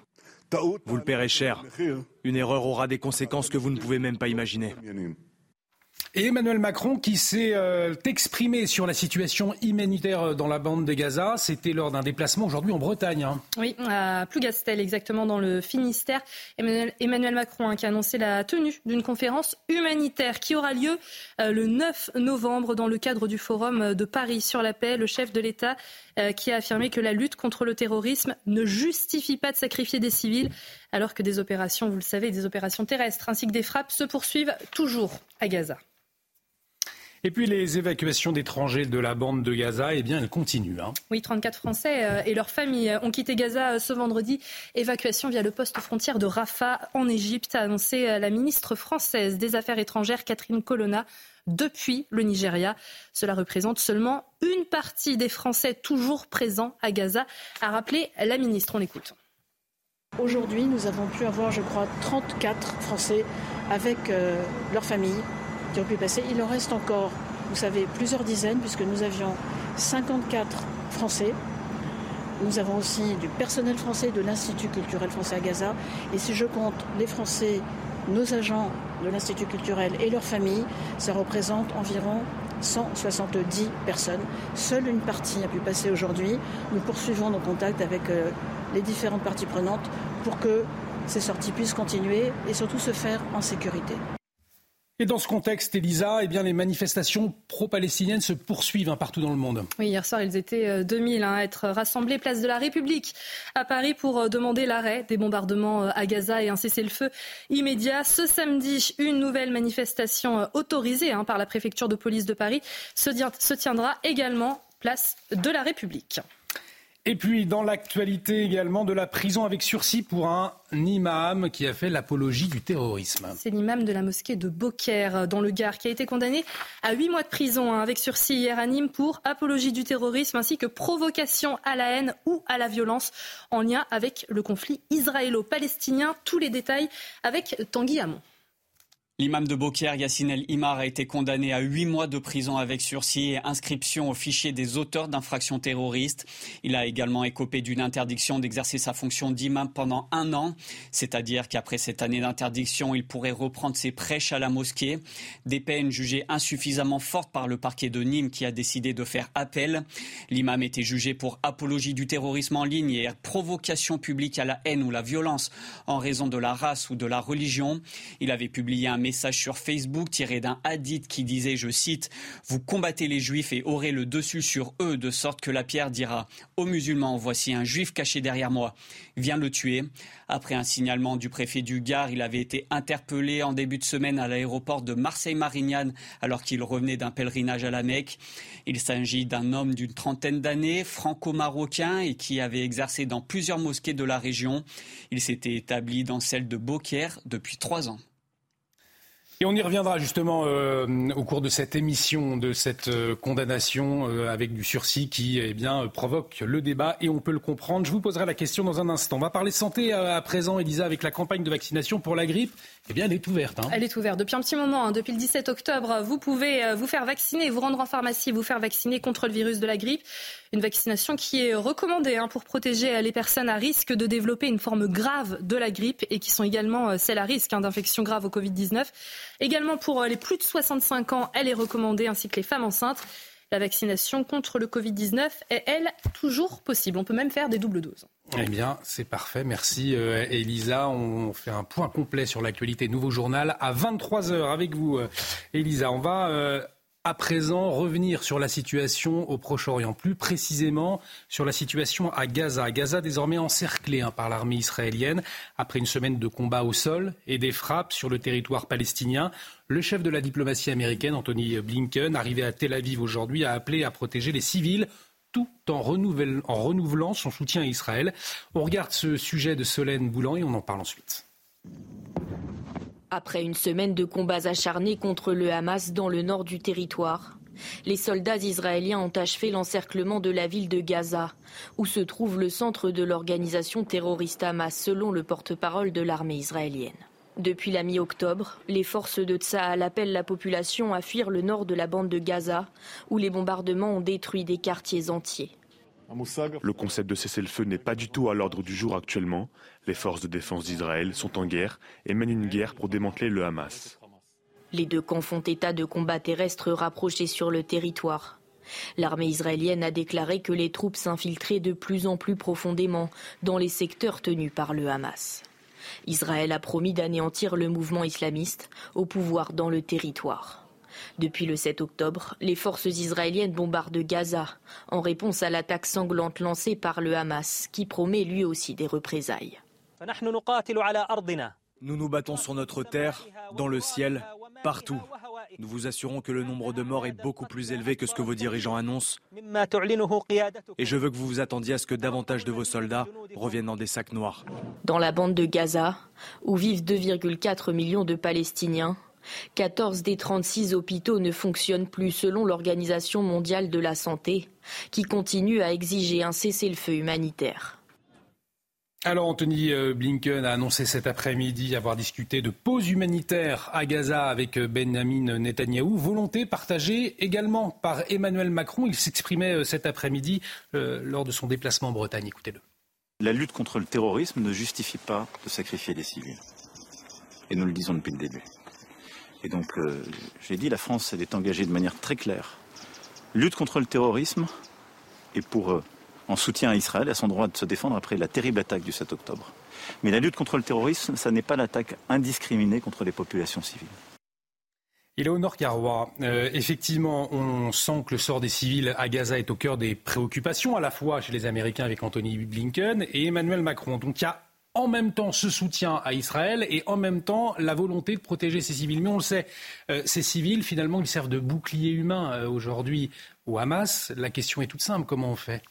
Vous le paierez cher. Une erreur aura des conséquences que vous ne pouvez même pas imaginer. Emmanuel Macron qui s'est euh, exprimé sur la situation humanitaire euh, dans la bande de Gaza, c'était lors d'un déplacement aujourd'hui en Bretagne. Hein. Oui, à Plougastel, exactement dans le Finistère. Emmanuel, Macron hein, qui a annoncé la tenue d'une conférence humanitaire qui aura lieu euh, le 9 novembre dans le cadre du Forum de Paris sur la paix. Le chef de l'État qui a affirmé que la lutte contre le terrorisme ne justifie pas de sacrifier des civils alors que des opérations, vous le savez, des opérations terrestres ainsi que des frappes se poursuivent toujours à Gaza. Et puis les évacuations d'étrangers de la bande de Gaza, eh bien, elles continuent. Hein. Oui, 34 Français euh, et leurs familles ont quitté Gaza euh, ce vendredi. Évacuation via le poste frontière de Rafah en Égypte, a annoncé euh, la ministre française des Affaires étrangères Catherine Colonna depuis le Nigeria. Cela représente seulement une partie des Français toujours présents à Gaza, a rappelé la ministre. On écoute. Aujourd'hui, nous avons pu avoir, je crois, 34 Français avec leur famille qui ont pu passer. Il en reste encore, vous savez, plusieurs dizaines, puisque nous avions 54 Français. Nous avons aussi du personnel français de l'Institut culturel français à Gaza. Et si je compte les Français, nos agents de l'Institut culturel et leurs familles, ça représente environ 170 personnes. Seule une partie a pu passer aujourd'hui. Nous poursuivons nos contacts avec euh, les différentes parties prenantes pour que ces sorties puissent continuer et surtout se faire en sécurité. Et dans ce contexte, Elisa, eh bien, les manifestations pro-palestiniennes se poursuivent hein, partout dans le monde. Oui, hier soir, ils étaient 2000 euh, hein, à être rassemblés place de la République à Paris pour euh, demander l'arrêt des bombardements euh, à Gaza et un cessez-le-feu immédiat. Ce samedi, une nouvelle manifestation autorisée hein, par la préfecture de police de Paris se tiendra également place de la République. Et puis, dans l'actualité également, de la prison avec sursis pour un imam qui a fait l'apologie du terrorisme. C'est l'imam de la mosquée de Beaucaire, dans le Gard, qui a été condamné à huit mois de prison hein, avec sursis hier à Nîmes pour apologie du terrorisme ainsi que provocation à la haine ou à la violence en lien avec le conflit israélo-palestinien. Tous les détails avec Tanguy Hamon. L'imam de Beaucaire, Yassine El Imar, a été condamné à huit mois de prison avec sursis et inscription au fichier des auteurs d'infractions terroristes. Il a également écopé d'une interdiction d'exercer sa fonction d'imam pendant un an, c'est-à-dire qu'après cette année d'interdiction, il pourrait reprendre ses prêches à la mosquée. Des peines jugées insuffisamment fortes par le parquet de Nîmes qui a décidé de faire appel. L'imam était jugé pour apologie du terrorisme en ligne et provocation publique à la haine ou la violence en raison de la race ou de la religion. Il avait publié un message sur Facebook tiré d'un hadith qui disait, je cite, Vous combattez les juifs et aurez le dessus sur eux, de sorte que la pierre dira aux musulmans, voici un juif caché derrière moi, viens le tuer. Après un signalement du préfet du Gard, il avait été interpellé en début de semaine à l'aéroport de Marseille-Marignane alors qu'il revenait d'un pèlerinage à la Mecque. Il s'agit d'un homme d'une trentaine d'années, franco-marocain et qui avait exercé dans plusieurs mosquées de la région. Il s'était établi dans celle de Beaucaire depuis trois ans. Et on y reviendra justement euh, au cours de cette émission, de cette euh, condamnation euh, avec du sursis qui eh bien, provoque le débat et on peut le comprendre. Je vous poserai la question dans un instant. On va parler santé à, présent, Elisa, avec la campagne de vaccination pour la grippe. Eh bien, elle est ouverte. Hein. Elle est ouverte depuis un petit moment. Hein. Depuis le 17 octobre, vous pouvez vous faire vacciner, vous rendre en pharmacie, vous faire vacciner contre le virus de la grippe. Une vaccination qui est recommandée hein, pour protéger les personnes à risque de développer une forme grave de la grippe et qui sont également celles à risque d'infection grave au Covid-19. Également pour euh, les plus de 65 ans, elle est recommandée, ainsi que les femmes enceintes. La vaccination contre le Covid-19 est, elle, toujours possible. On peut même faire des doubles doses. Eh bien, c'est parfait. Merci, euh, Elisa. On fait un point complet sur l'actualité Nouveau Journal à 23h avec vous, euh, Elisa. On va à présent revenir sur la situation au Proche-Orient, plus précisément sur la situation à Gaza. Gaza désormais encerclé hein, par l'armée israélienne après une semaine de combats au sol et des frappes sur le territoire palestinien. Le chef de la diplomatie américaine, Anthony Blinken, arrivé à Tel Aviv aujourd'hui, a appelé à protéger les civils tout en, en renouvelant son soutien à Israël. On regarde ce sujet de Solène Boulan et on en parle ensuite. Après une semaine de combats acharnés contre le Hamas dans le nord du territoire, les soldats israéliens ont achevé l'encerclement de la ville de Gaza, où se trouve le centre de l'organisation terroriste Hamas, selon le porte-parole de l'armée israélienne. Depuis la mi-octobre, les forces de Tsahal appellent la population à fuir le nord de la bande de Gaza, où les bombardements ont détruit des quartiers entiers. Le concept de cessez-le-feu n'est pas du tout à l'ordre du jour actuellement. Les forces de défense d'Israël sont en guerre et mènent une guerre pour démanteler le Hamas. Les deux camps font état de combats terrestres rapprochés sur le territoire. L'armée israélienne a déclaré que les troupes s'infiltraient de plus en plus profondément dans les secteurs tenus par le Hamas. Israël a promis d'anéantir le mouvement islamiste au pouvoir dans le territoire. Depuis le 7 octobre, les forces israéliennes bombardent Gaza en réponse à l'attaque sanglante lancée par le Hamas, qui promet lui aussi des représailles. Nous nous battons sur notre terre, dans le ciel, partout. Nous vous assurons que le nombre de morts est beaucoup plus élevé que ce que vos dirigeants annoncent. Et je veux que vous vous attendiez à ce que davantage de vos soldats reviennent dans des sacs noirs. Dans la bande de Gaza, où vivent 2,4 millions de Palestiniens, 14 des 36 hôpitaux ne fonctionnent plus selon l'Organisation mondiale de la santé, qui continue à exiger un cessez-le-feu humanitaire. Alors Anthony euh, Blinken a annoncé cet après-midi avoir discuté de pause humanitaire à Gaza avec euh, Benjamin Netanyahou, volonté partagée également par Emmanuel Macron. Il s'exprimait euh, cet après-midi lors de son déplacement en Bretagne. Écoutez-le. La lutte contre le terrorisme ne justifie pas de sacrifier des civils. Et nous le disons depuis le début. Et donc, euh, j'ai dit, la France, elle est engagée de manière très claire. Lutte contre le terrorisme et pour, en soutien à Israël, à son droit de se défendre après la terrible attaque du 7 octobre. Mais la lutte contre le terrorisme, ça n'est pas l'attaque indiscriminée contre les populations civiles. Au nord Carrois. Euh, effectivement, on sent que le sort des civils à Gaza est au cœur des préoccupations, à la fois chez les Américains avec Anthony Blinken et Emmanuel Macron. Donc il y a en même temps ce soutien à Israël et en même temps la volonté de protéger ces civils. Mais on le sait, euh, ces civils, finalement, ils servent de bouclier humain euh, aujourd'hui au Hamas. La question est toute simple, comment on fait?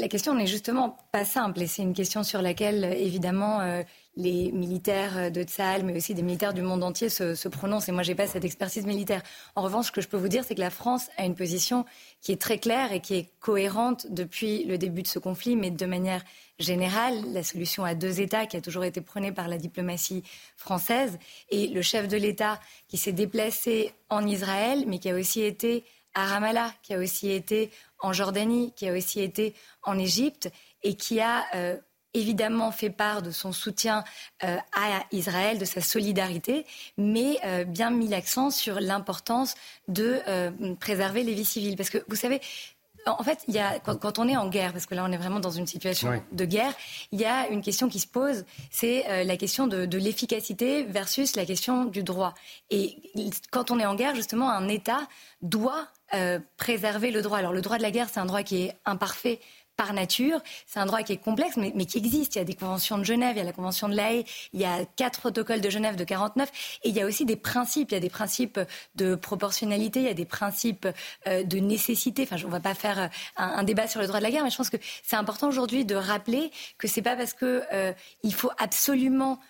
La question n'est justement pas simple et c'est une question sur laquelle, évidemment, euh, les militaires de Tsahal, mais aussi des militaires du monde entier se, prononcent. Et moi, je n'ai pas cette expertise militaire. En revanche, ce que je peux vous dire, c'est que la France a une position qui est très claire et qui est cohérente depuis le début de ce conflit, mais de manière générale, la solution à deux États qui a toujours été prônée par la diplomatie française, et le chef de l'État qui s'est déplacé en Israël, mais qui a aussi été à Ramallah, qui a aussi été en Jordanie, qui a aussi été en Égypte, et qui a euh, évidemment fait part de son soutien euh, à Israël, de sa solidarité, mais euh, bien mis l'accent sur l'importance de préserver les vies civiles. Parce que vous savez, en fait, il y a, quand, on est en guerre, parce que là on est vraiment dans une situation de guerre, il y a une question qui se pose, c'est euh, la question de, l'efficacité versus la question du droit. Et quand on est en guerre, justement, un État doit euh, préserver le droit. Alors le droit de la guerre, c'est un droit qui est imparfait par nature. C'est un droit qui est complexe, mais, qui existe. Il y a des conventions de Genève, il y a la convention de l'AE, il y a quatre protocoles de Genève de 49, et il y a aussi des principes. Il y a des principes de proportionnalité, il y a des principes euh, de nécessité. Enfin, on ne va pas faire euh, un, débat sur le droit de la guerre, mais je pense que c'est important aujourd'hui de rappeler que c'est pas parce que euh, il faut absolument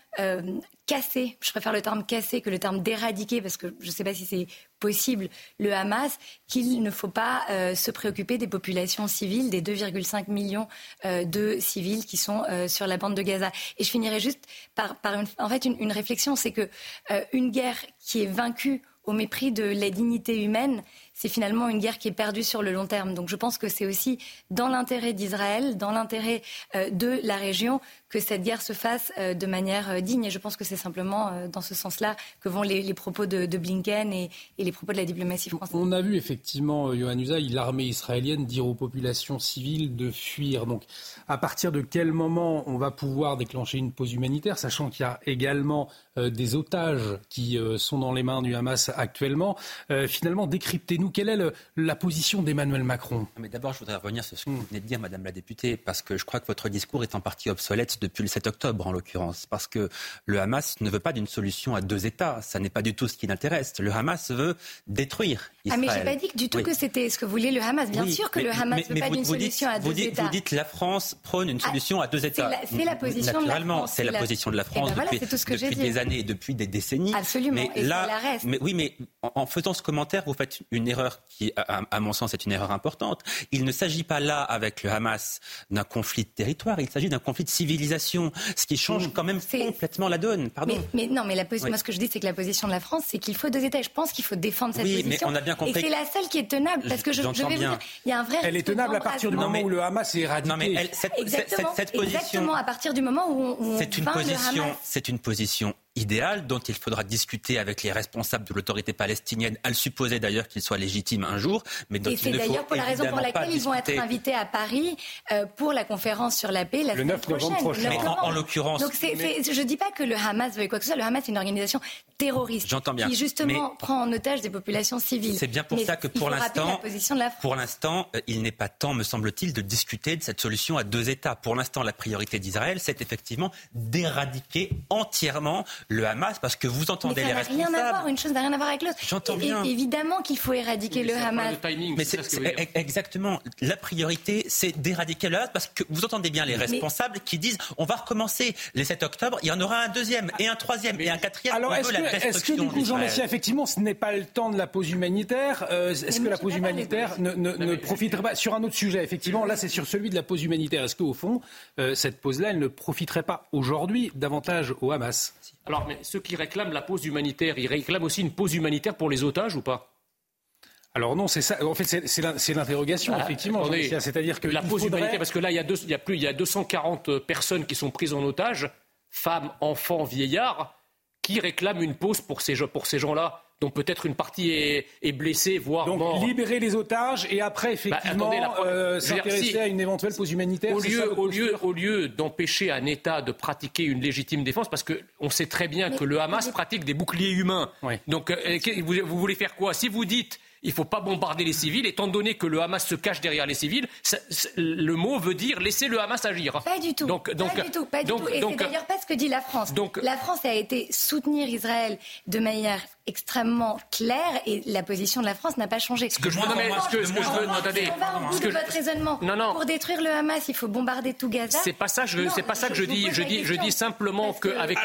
casser, je préfère le terme casser que le terme d'éradiquer, parce que je ne sais pas si c'est possible, le Hamas, qu'il ne faut pas se préoccuper des populations civiles, des 2,5 millions de civils qui sont sur la bande de Gaza. Et je finirai juste par, une, en fait, une, une réflexion, c'est que une guerre qui est vaincue au mépris de la dignité humaine, c'est finalement une guerre qui est perdue sur le long terme. Donc je pense que c'est aussi dans l'intérêt d'Israël, dans l'intérêt euh, de la région, que cette guerre se fasse euh, de manière euh, digne. Et je pense que c'est simplement dans ce sens-là que vont les, propos de, Blinken et, les propos de la diplomatie française. On a vu effectivement, Johan Usaï, l'armée israélienne dire aux populations civiles de fuir. Donc à partir de quel moment on va pouvoir déclencher une pause humanitaire, sachant qu'il y a également des otages qui sont dans les mains du Hamas actuellement? Finalement, décryptez-nous quelle est la position d'Emmanuel Macron? Mais d'abord, je voudrais revenir sur ce que vous venez de dire, Madame la députée, parce que je crois que votre discours est en partie obsolète depuis le 7 octobre, en l'occurrence, parce que le Hamas ne veut pas d'une solution à deux États. Ça n'est pas du tout ce qui l'intéresse. Le Hamas veut détruire Israël. Ah, mais j'ai pas dit du tout que c'était ce que voulait le Hamas. Bien sûr que le Hamas ne veut pas d'une solution à deux États. Vous dites la France prône une ah, solution à deux États. C'est la, position Naturellement, de la France. c'est la, position de la France ben depuis, des années et depuis des décennies. Absolument. Mais et là, la reste. mais oui, mais en, faisant ce commentaire, vous faites une erreur qui, à, mon sens, est une erreur importante. Il ne s'agit pas là, avec le Hamas, d'un conflit de territoire, il s'agit d'un conflit de civilisation, ce qui change quand même complètement la donne. Pardon. Mais, non, mais la moi, ce que je dis, c'est que la position de la France, c'est qu'il faut deux États. Et je pense qu'il faut défendre cette oui, position. Mais on a bien compris. Et c'est la seule qui est tenable, parce que je, je vais vous dire, il y a un vrai. Elle est tenable à partir du moment où le Hamas est éradiqué. Non, mais elle, cette, exactement, cette, position, exactement, à partir du moment où on, c'est une position, c'est une position idéal dont il faudra discuter avec les responsables de l'autorité palestinienne, à le supposer d'ailleurs qu'il soit légitime un jour. Mais dont et c'est d'ailleurs pour la raison pour laquelle ils vont être invités à Paris euh, pour la conférence sur la paix la le 9 novembre prochain. Mais en, l'occurrence. Donc je ne dis pas que le Hamas veut quoi que ce soit. Le Hamas est une organisation terroriste bien, qui justement prend en otage des populations civiles. C'est bien pour ça que pour l'instant, pour l'instant, euh, il n'est pas temps, me semble-t-il, de discuter de cette solution à deux États. Pour l'instant, la priorité d'Israël, c'est effectivement d'éradiquer entièrement le Hamas parce que vous entendez les responsables. Ça n'a rien à voir, une chose n'a rien à voir avec l'autre. J'entends bien. évidemment qu'il faut éradiquer le Hamas. mais c'est exactement la priorité, c'est d'éradiquer le Hamas parce que vous entendez bien les responsables qui disent on va recommencer les 7 octobre, il y en aura un deuxième et un troisième et un quatrième. Alors est-ce que, est que, du coup, Jean Messia, effectivement, ce n'est pas le temps de la pause humanitaire euh, Est-ce que la pause humanitaire ne, ne, ne profiterait pas sur un autre sujet Effectivement, là, c'est sur celui de la pause humanitaire. Est-ce qu'au fond, euh, cette pause-là, elle ne profiterait pas aujourd'hui davantage au Hamas? Alors, mais ceux qui réclament la pause humanitaire, ils réclament aussi une pause humanitaire pour les otages ou pas? Alors non, c'est ça. En fait, c'est l'interrogation, ah, effectivement. C'est-à-dire que la pause humanitaire, parce que là, il y, a il, y a plus, il y a 240 personnes qui sont prises en otage, femmes, enfants, vieillards, qui réclament une pause pour ces, pour ces gens-là dont peut-être une partie est, blessée, voire Donc, libérer les otages et après, bah, effectivement, euh, s'intéresser à une éventuelle pause humanitaire. Au lieu, au lieu, au lieu d'empêcher un État de pratiquer une légitime défense, parce qu'on sait très bien que le Hamas pratique des boucliers humains. Donc, euh, vous voulez faire quoi? Si vous dites il ne faut pas bombarder les civils, étant donné que le Hamas se cache derrière les civils. le mot veut dire laisser le Hamas agir. Pas du tout. Donc, donc, pas du tout. Pas du tout. Et c'est d'ailleurs pas ce que dit la France. Donc, la France a été soutenir Israël de manière extrêmement claire et la position de la France n'a pas changé. Ce que je veux, raisonnement. Non, non. Pour détruire le Hamas, il faut bombarder tout Gaza. C'est pas ça, je, c'est pas ça que je, dis. Je dis, je dis simplement qu'avec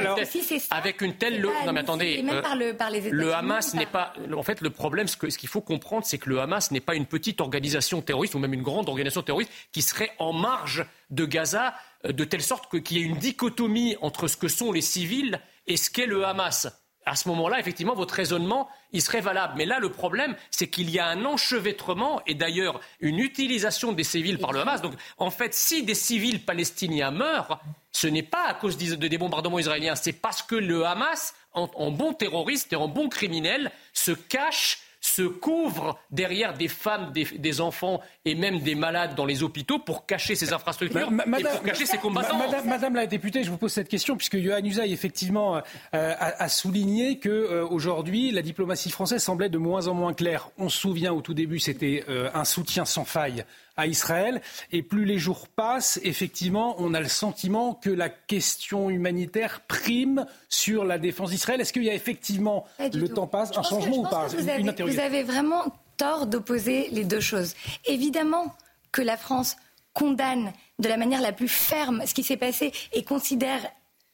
avec une telle, non mais attendez, le, les le Hamas n'est pas. En fait, le problème, ce qu'il faut comprendre, c'est que le Hamas n'est pas une petite organisation terroriste ou même une grande organisation terroriste qui serait en marge de Gaza euh, de telle sorte qu'il y ait une dichotomie entre ce que sont les civils et ce qu'est le Hamas. À ce moment-là, effectivement, votre raisonnement, il serait valable. Mais là, le problème, c'est qu'il y a un enchevêtrement et d'ailleurs une utilisation des civils par le Hamas. Donc, en fait, si des civils palestiniens meurent, ce n'est pas à cause de des bombardements israéliens, c'est parce que le Hamas, en bon terroriste et en bon criminel, se cache se couvrent derrière des femmes, des, enfants et même des malades dans les hôpitaux pour cacher ces infrastructures et pour cacher ces combattants. Madame, la députée, je vous pose cette question puisque Yohann Usaï effectivement euh, a, souligné que euh, aujourd'hui la diplomatie française semblait de moins en moins claire. On se souvient au tout début c'était euh, un soutien sans faille à Israël. Et plus les jours passent, effectivement, on a le sentiment que la question humanitaire prime sur la défense d'Israël. Est-ce qu'il y a effectivement, le temps passe, un changement ou pas? vous, avez, vous avez vraiment tort d'opposer les deux choses. Évidemment que la France condamne de la manière la plus ferme ce qui s'est passé et considère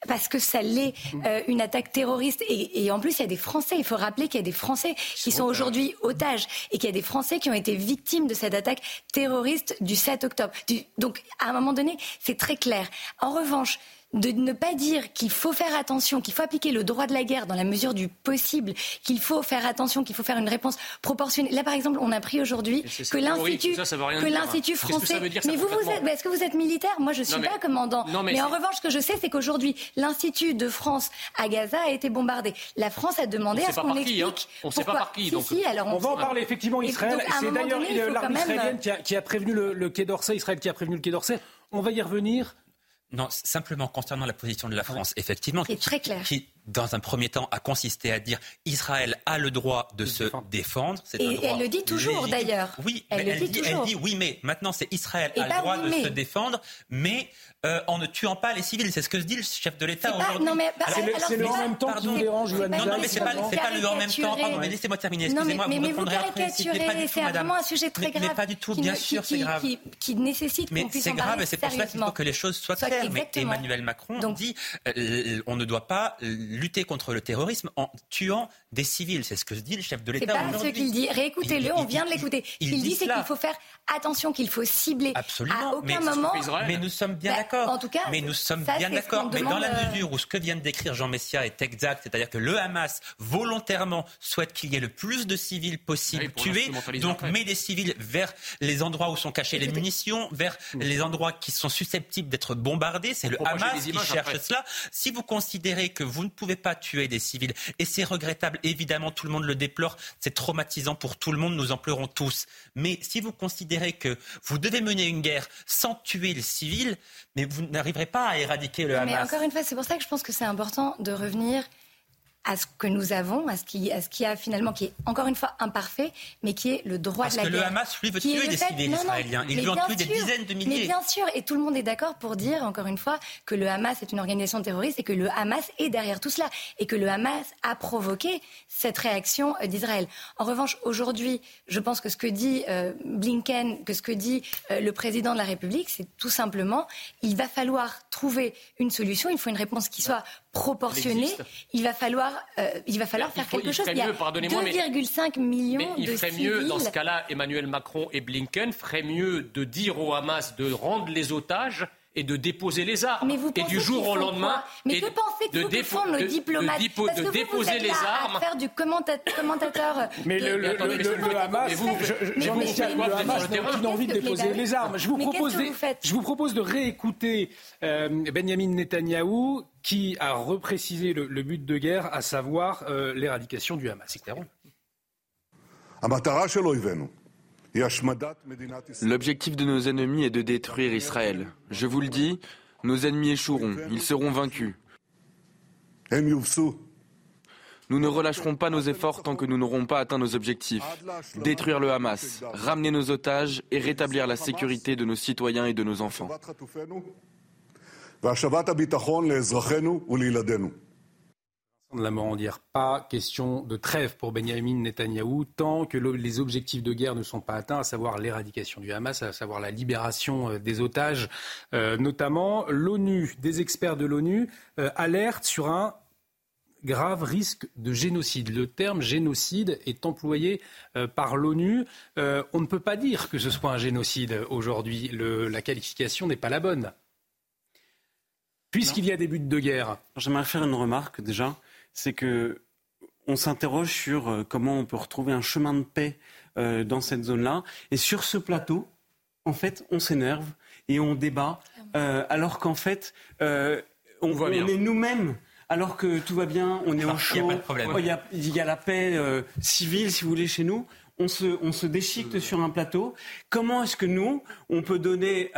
parce que ça l'est euh, une attaque terroriste. Et, en plus, il y a des Français. Il faut rappeler qu'il y a des Français qui sont aujourd'hui otages et qu'il y a des Français qui ont été victimes de cette attaque terroriste du 7 octobre. donc, à un moment donné, c'est très clair. En revanche, de ne pas dire qu'il faut faire attention, qu'il faut appliquer le droit de la guerre dans la mesure du possible, qu'il faut faire attention, qu'il faut faire une réponse proportionnée. Là, par exemple, on a pris aujourd'hui que l'institut, que l'institut français. mais vous, vous êtes, est-ce que vous êtes militaire? Moi, je suis pas commandant. mais, en revanche, ce que je sais, c'est qu'aujourd'hui, l'institut de France à Gaza a été bombardé. La France a demandé à ce qu'on explique. Hein. On ne sait pas par qui. Donc... on, va en parler effectivement. Israël. C'est d'ailleurs l'armée israélienne qui a, qui a prévenu le, le Quai d'Orsay. Israël qui a prévenu le Quai d'Orsay. On va y revenir. Non, simplement concernant la position de la France, effectivement, qui, très clair. qui, dans un premier temps, a consisté à dire Israël a le droit de, se défendre. Et elle le dit toujours, d'ailleurs. Oui, elle, le dit, dit, elle, dit, oui, mais maintenant c'est Israël a le droit de se défendre, mais euh, en ne tuant pas les civils. C'est ce que se dit le chef de l'État aujourd'hui. Non, mais c'est le, en même temps qui dérange. Non, non, mais c'est pas, pas le en même temps. Pardon, mais laissez-moi terminer. Excusez-moi, vous répondrez après. C'est vraiment un sujet très grave. Mais pas du tout. Bien sûr, c'est grave. Qui nécessite Mais c'est grave, et c'est pour cela qu'il faut que les choses soient claires. Mais Emmanuel Macron dit euh, on ne doit pas lutter contre le terrorisme en tuant des civils. C'est ce que dit le chef de l'État. C'est pas ce qu'il dit. Réécoutez-le, on vient de l'écouter. Ce qu'il dit, c'est qu'il faut faire attention, qu'il faut cibler. Absolument. À aucun moment. Mais nous sommes bien bah, d'accord. En tout cas, mais nous sommes bien d'accord. Mais dans la mesure où ce que vient de décrire Jean Messia est exact, c'est-à-dire que le Hamas volontairement souhaite qu'il y ait le plus de civils possible tués, donc met des civils vers les endroits où sont cachées les munitions, vers hmm. les endroits qui sont susceptibles d'être bombardés. C'est le Hamas qui cherche cela. Si vous considérez que vous ne pouvez pas tuer des civils, et c'est regrettable, évidemment, tout le monde le déplore, c'est traumatisant pour tout le monde, nous en pleurons tous. Mais si vous considérez que vous devez mener une guerre sans tuer les civils, mais vous n'arriverez pas à éradiquer le Hamas. Mais encore une fois, c'est pour ça que je pense que c'est important de revenir à ce que nous avons, à ce qui, à ce qui a finalement, qui est encore une fois imparfait, mais qui est le droit de la guerre. Parce que le Hamas, lui, veut tuer des civils israéliens. Il veut en tuer des dizaines de milliers. Mais bien sûr, et tout le monde est d'accord pour dire, encore une fois, que le Hamas est une organisation terroriste et que le Hamas est derrière tout cela. Et que le Hamas a provoqué cette réaction euh, d'Israël. En revanche, aujourd'hui, je pense que ce que dit euh, Blinken, que ce que dit euh, le président de la République, c'est tout simplement, il va falloir trouver une solution, il faut une réponse qui soit proportionné, il va falloir, euh, il va falloir faire quelque chose. il y a 2,5 millions mais il ferait mieux, dans ce cas-là, Emmanuel Macron et Blinken feraient mieux de dire au Hamas de rendre les otages et de déposer les armes. Mais vous et du jour au lendemain. Mais que pensez-vous que font nos diplomates de, Parce que de déposer les armes. À faire du <laughs> commentateur. Mais le, le, le, Hamas, le Hamas n'a aucune envie de déposer les armes. Je vous propose, je vous propose de réécouter euh, Benjamin Netanyahou qui a reprécisé le, but de guerre, à savoir euh, l'éradication du Hamas. L'objectif de nos ennemis est de détruire Israël. Je vous le dis, nos ennemis échoueront, ils seront vaincus. Nous ne relâcherons pas nos efforts tant que nous n'aurons pas atteint nos objectifs. Détruire le Hamas, ramener nos otages et rétablir la sécurité de nos citoyens et de nos enfants. De la dire pas question de trêve pour Benjamin Netanyahou tant que les objectifs de guerre ne sont pas atteints, à savoir l'éradication du Hamas, à savoir la libération euh, des otages, euh, notamment l'ONU, des experts de l'ONU euh, alertent sur un grave risque de génocide. Le terme génocide est employé par l'ONU. on ne peut pas dire que ce soit un génocide aujourd'hui. La qualification n'est pas la bonne. Puisqu'il y a des buts de guerre. J'aimerais faire une remarque déjà c'est que on s'interroge sur euh, comment on peut retrouver un chemin de paix euh, dans cette zone-là. Et sur ce plateau, en fait, on s'énerve et on débat, euh, alors qu'en fait, on, est nous-mêmes alors que tout va bien, on est au chaud, il y, a la paix civile, si vous voulez, chez nous. On se, on se déchique sur un plateau. Comment est-ce que nous, on peut donner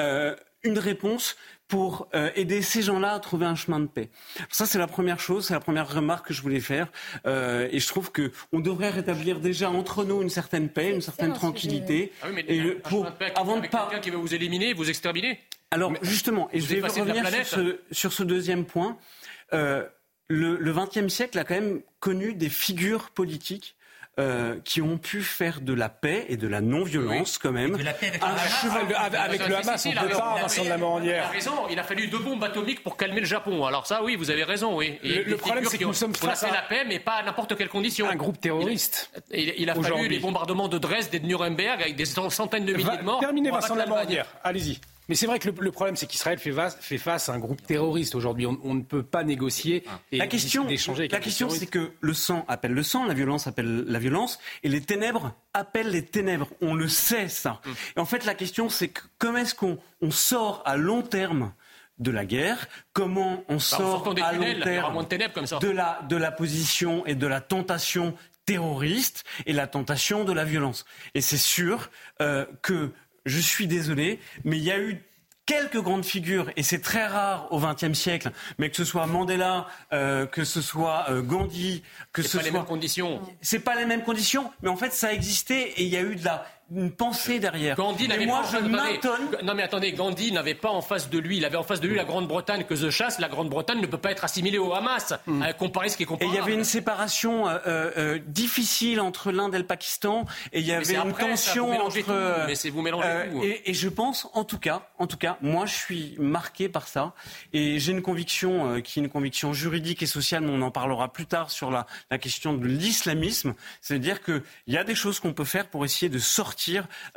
une réponse pour euh, aider ces gens-là à trouver un chemin de paix. Ça, c'est la première chose, c'est la première remarque que je voulais faire. Euh, et je trouve qu'on devrait rétablir déjà entre nous une certaine paix, une certaine tranquillité. Ah oui, mais et pour, avant de pas quelqu'un qui veut vous éliminer, vous exterminer. Alors justement, et je vais revenir sur ce, sur ce, deuxième point. Euh, le XXe siècle a quand même connu des figures politiques euh, qui ont pu faire de la paix et de la non-violence quand même. de la paix avec, un le Hamas, avec le Hamas, on ne peut pas, Vincent de la Il a raison, il a fallu deux bombes atomiques pour calmer le Japon. Alors ça, oui, vous avez raison, oui. Et le, problème, c'est que nous sommes face fait la paix, mais pas à n'importe quelle condition. Un groupe terroriste. Il, il a fallu les bombardements de Dresde et de Nuremberg avec des centaines de milliers de morts. Terminez, Vincent de la Allez-y. Mais c'est vrai que le, problème, c'est qu'Israël fait, fait, face à un groupe terroriste aujourd'hui. On, ne peut pas négocier et la question, échanger La question, c'est que le sang appelle le sang, la violence appelle la violence, et les ténèbres appellent les ténèbres. On le sait, ça. Mm. Et en fait, la question, c'est que comment est-ce qu'on sort à long terme de la guerre, comment on bah, sort à long terme De, la, de la position et de la tentation terroriste et la tentation de la violence? Et c'est sûr euh, que je suis désolé, mais il y a eu quelques grandes figures, et c'est très rare au XXe siècle, mais que ce soit Mandela, euh, que ce soit euh, Gandhi, que ce soit... C'est pas les mêmes conditions. C'est pas les mêmes conditions, mais en fait, ça existait et il y a eu de la une pensée derrière. Gandhi n'avait moi, pas je Non mais attendez, Gandhi n'avait pas en face de lui, il avait en face de lui la Grande-Bretagne que je chasse. La Grande-Bretagne ne peut pas être assimilée au Hamas. Mm. comparer ce qui est comparable. Et il y avait une séparation euh, euh, difficile entre l'Inde et le Pakistan, et il y avait une tension entre. Mais c'est vous mélangez tout. Et, et, je pense, en tout cas, en tout cas, moi je suis marqué par ça, et j'ai une conviction qui est une conviction juridique et sociale, mais on en parlera plus tard sur la, la question de l'islamisme. C'est-à-dire qu'il y a des choses qu'on peut faire pour essayer de sortir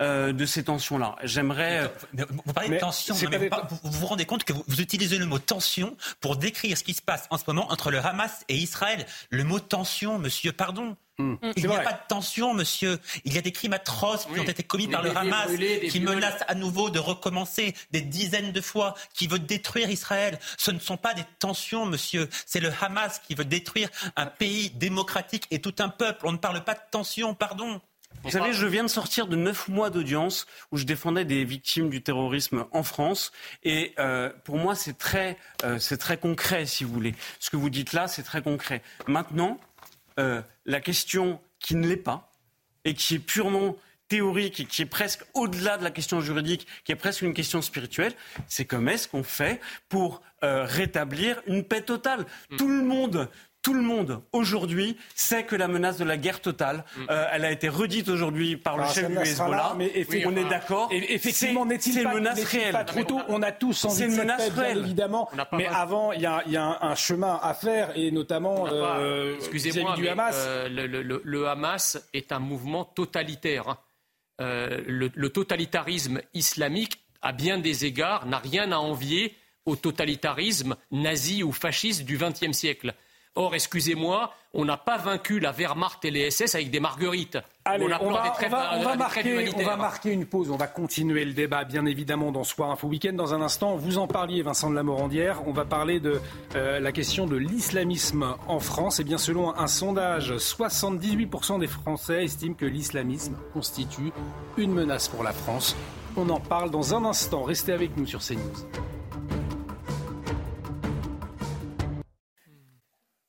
euh, de ces tensions-là. J'aimerais. Vous parlez de tension, vous, vous, rendez compte que vous, utilisez le mot tension pour décrire ce qui se passe en ce moment entre le Hamas et Israël. Le mot tension, monsieur, pardon. Hmm. Il n'y a pas de tension, monsieur. Il y a des crimes atroces qui ont été commis par le Hamas, qui menacent à nouveau de recommencer des dizaines de fois, qui veut détruire Israël. Ce ne sont pas des tensions, monsieur. C'est le Hamas qui veut détruire un pays démocratique et tout un peuple. On ne parle pas de tension, pardon. Vous savez, je viens de sortir de neuf mois d'audience où je défendais des victimes du terrorisme en France. Et euh, pour moi, c'est très, euh, c'est très concret, si vous voulez. Ce que vous dites là, c'est très concret. Maintenant, euh, la question qui ne l'est pas et qui est purement théorique et qui est presque au-delà de la question juridique, qui est presque une question spirituelle, c'est comment est-ce qu'on fait pour rétablir une paix totale? Hmm. Tout le monde tout le monde aujourd'hui sait que la menace de la guerre totale, mm. euh, elle a été redite aujourd'hui par le chef du Hezbollah. Mais on est d'accord. Effectivement, n'est-il pas, menace réelle pas trop tôt On a tous envie de une menace réelle. évidemment. Mais avant, il y a, un, chemin à faire, et notamment euh, excusez-moi, du Hamas. Euh, le, Hamas est un mouvement totalitaire. Hein. le totalitarisme islamique, à bien des égards, n'a rien à envier au totalitarisme nazi ou fasciste du XXe siècle. Or, excusez-moi, on n'a pas vaincu la Wehrmacht et les SS avec des marguerites. Allez, on, va, marquer, une pause. On va continuer le débat, bien évidemment, dans Soir Info Week-end. Dans un instant, vous en parliez, Vincent de la Morandière. On va parler de euh, la question de l'islamisme en France. Et bien, selon un sondage, 78% des Français estiment que l'islamisme constitue une menace pour la France. On en parle dans un instant. Restez avec nous sur CNews.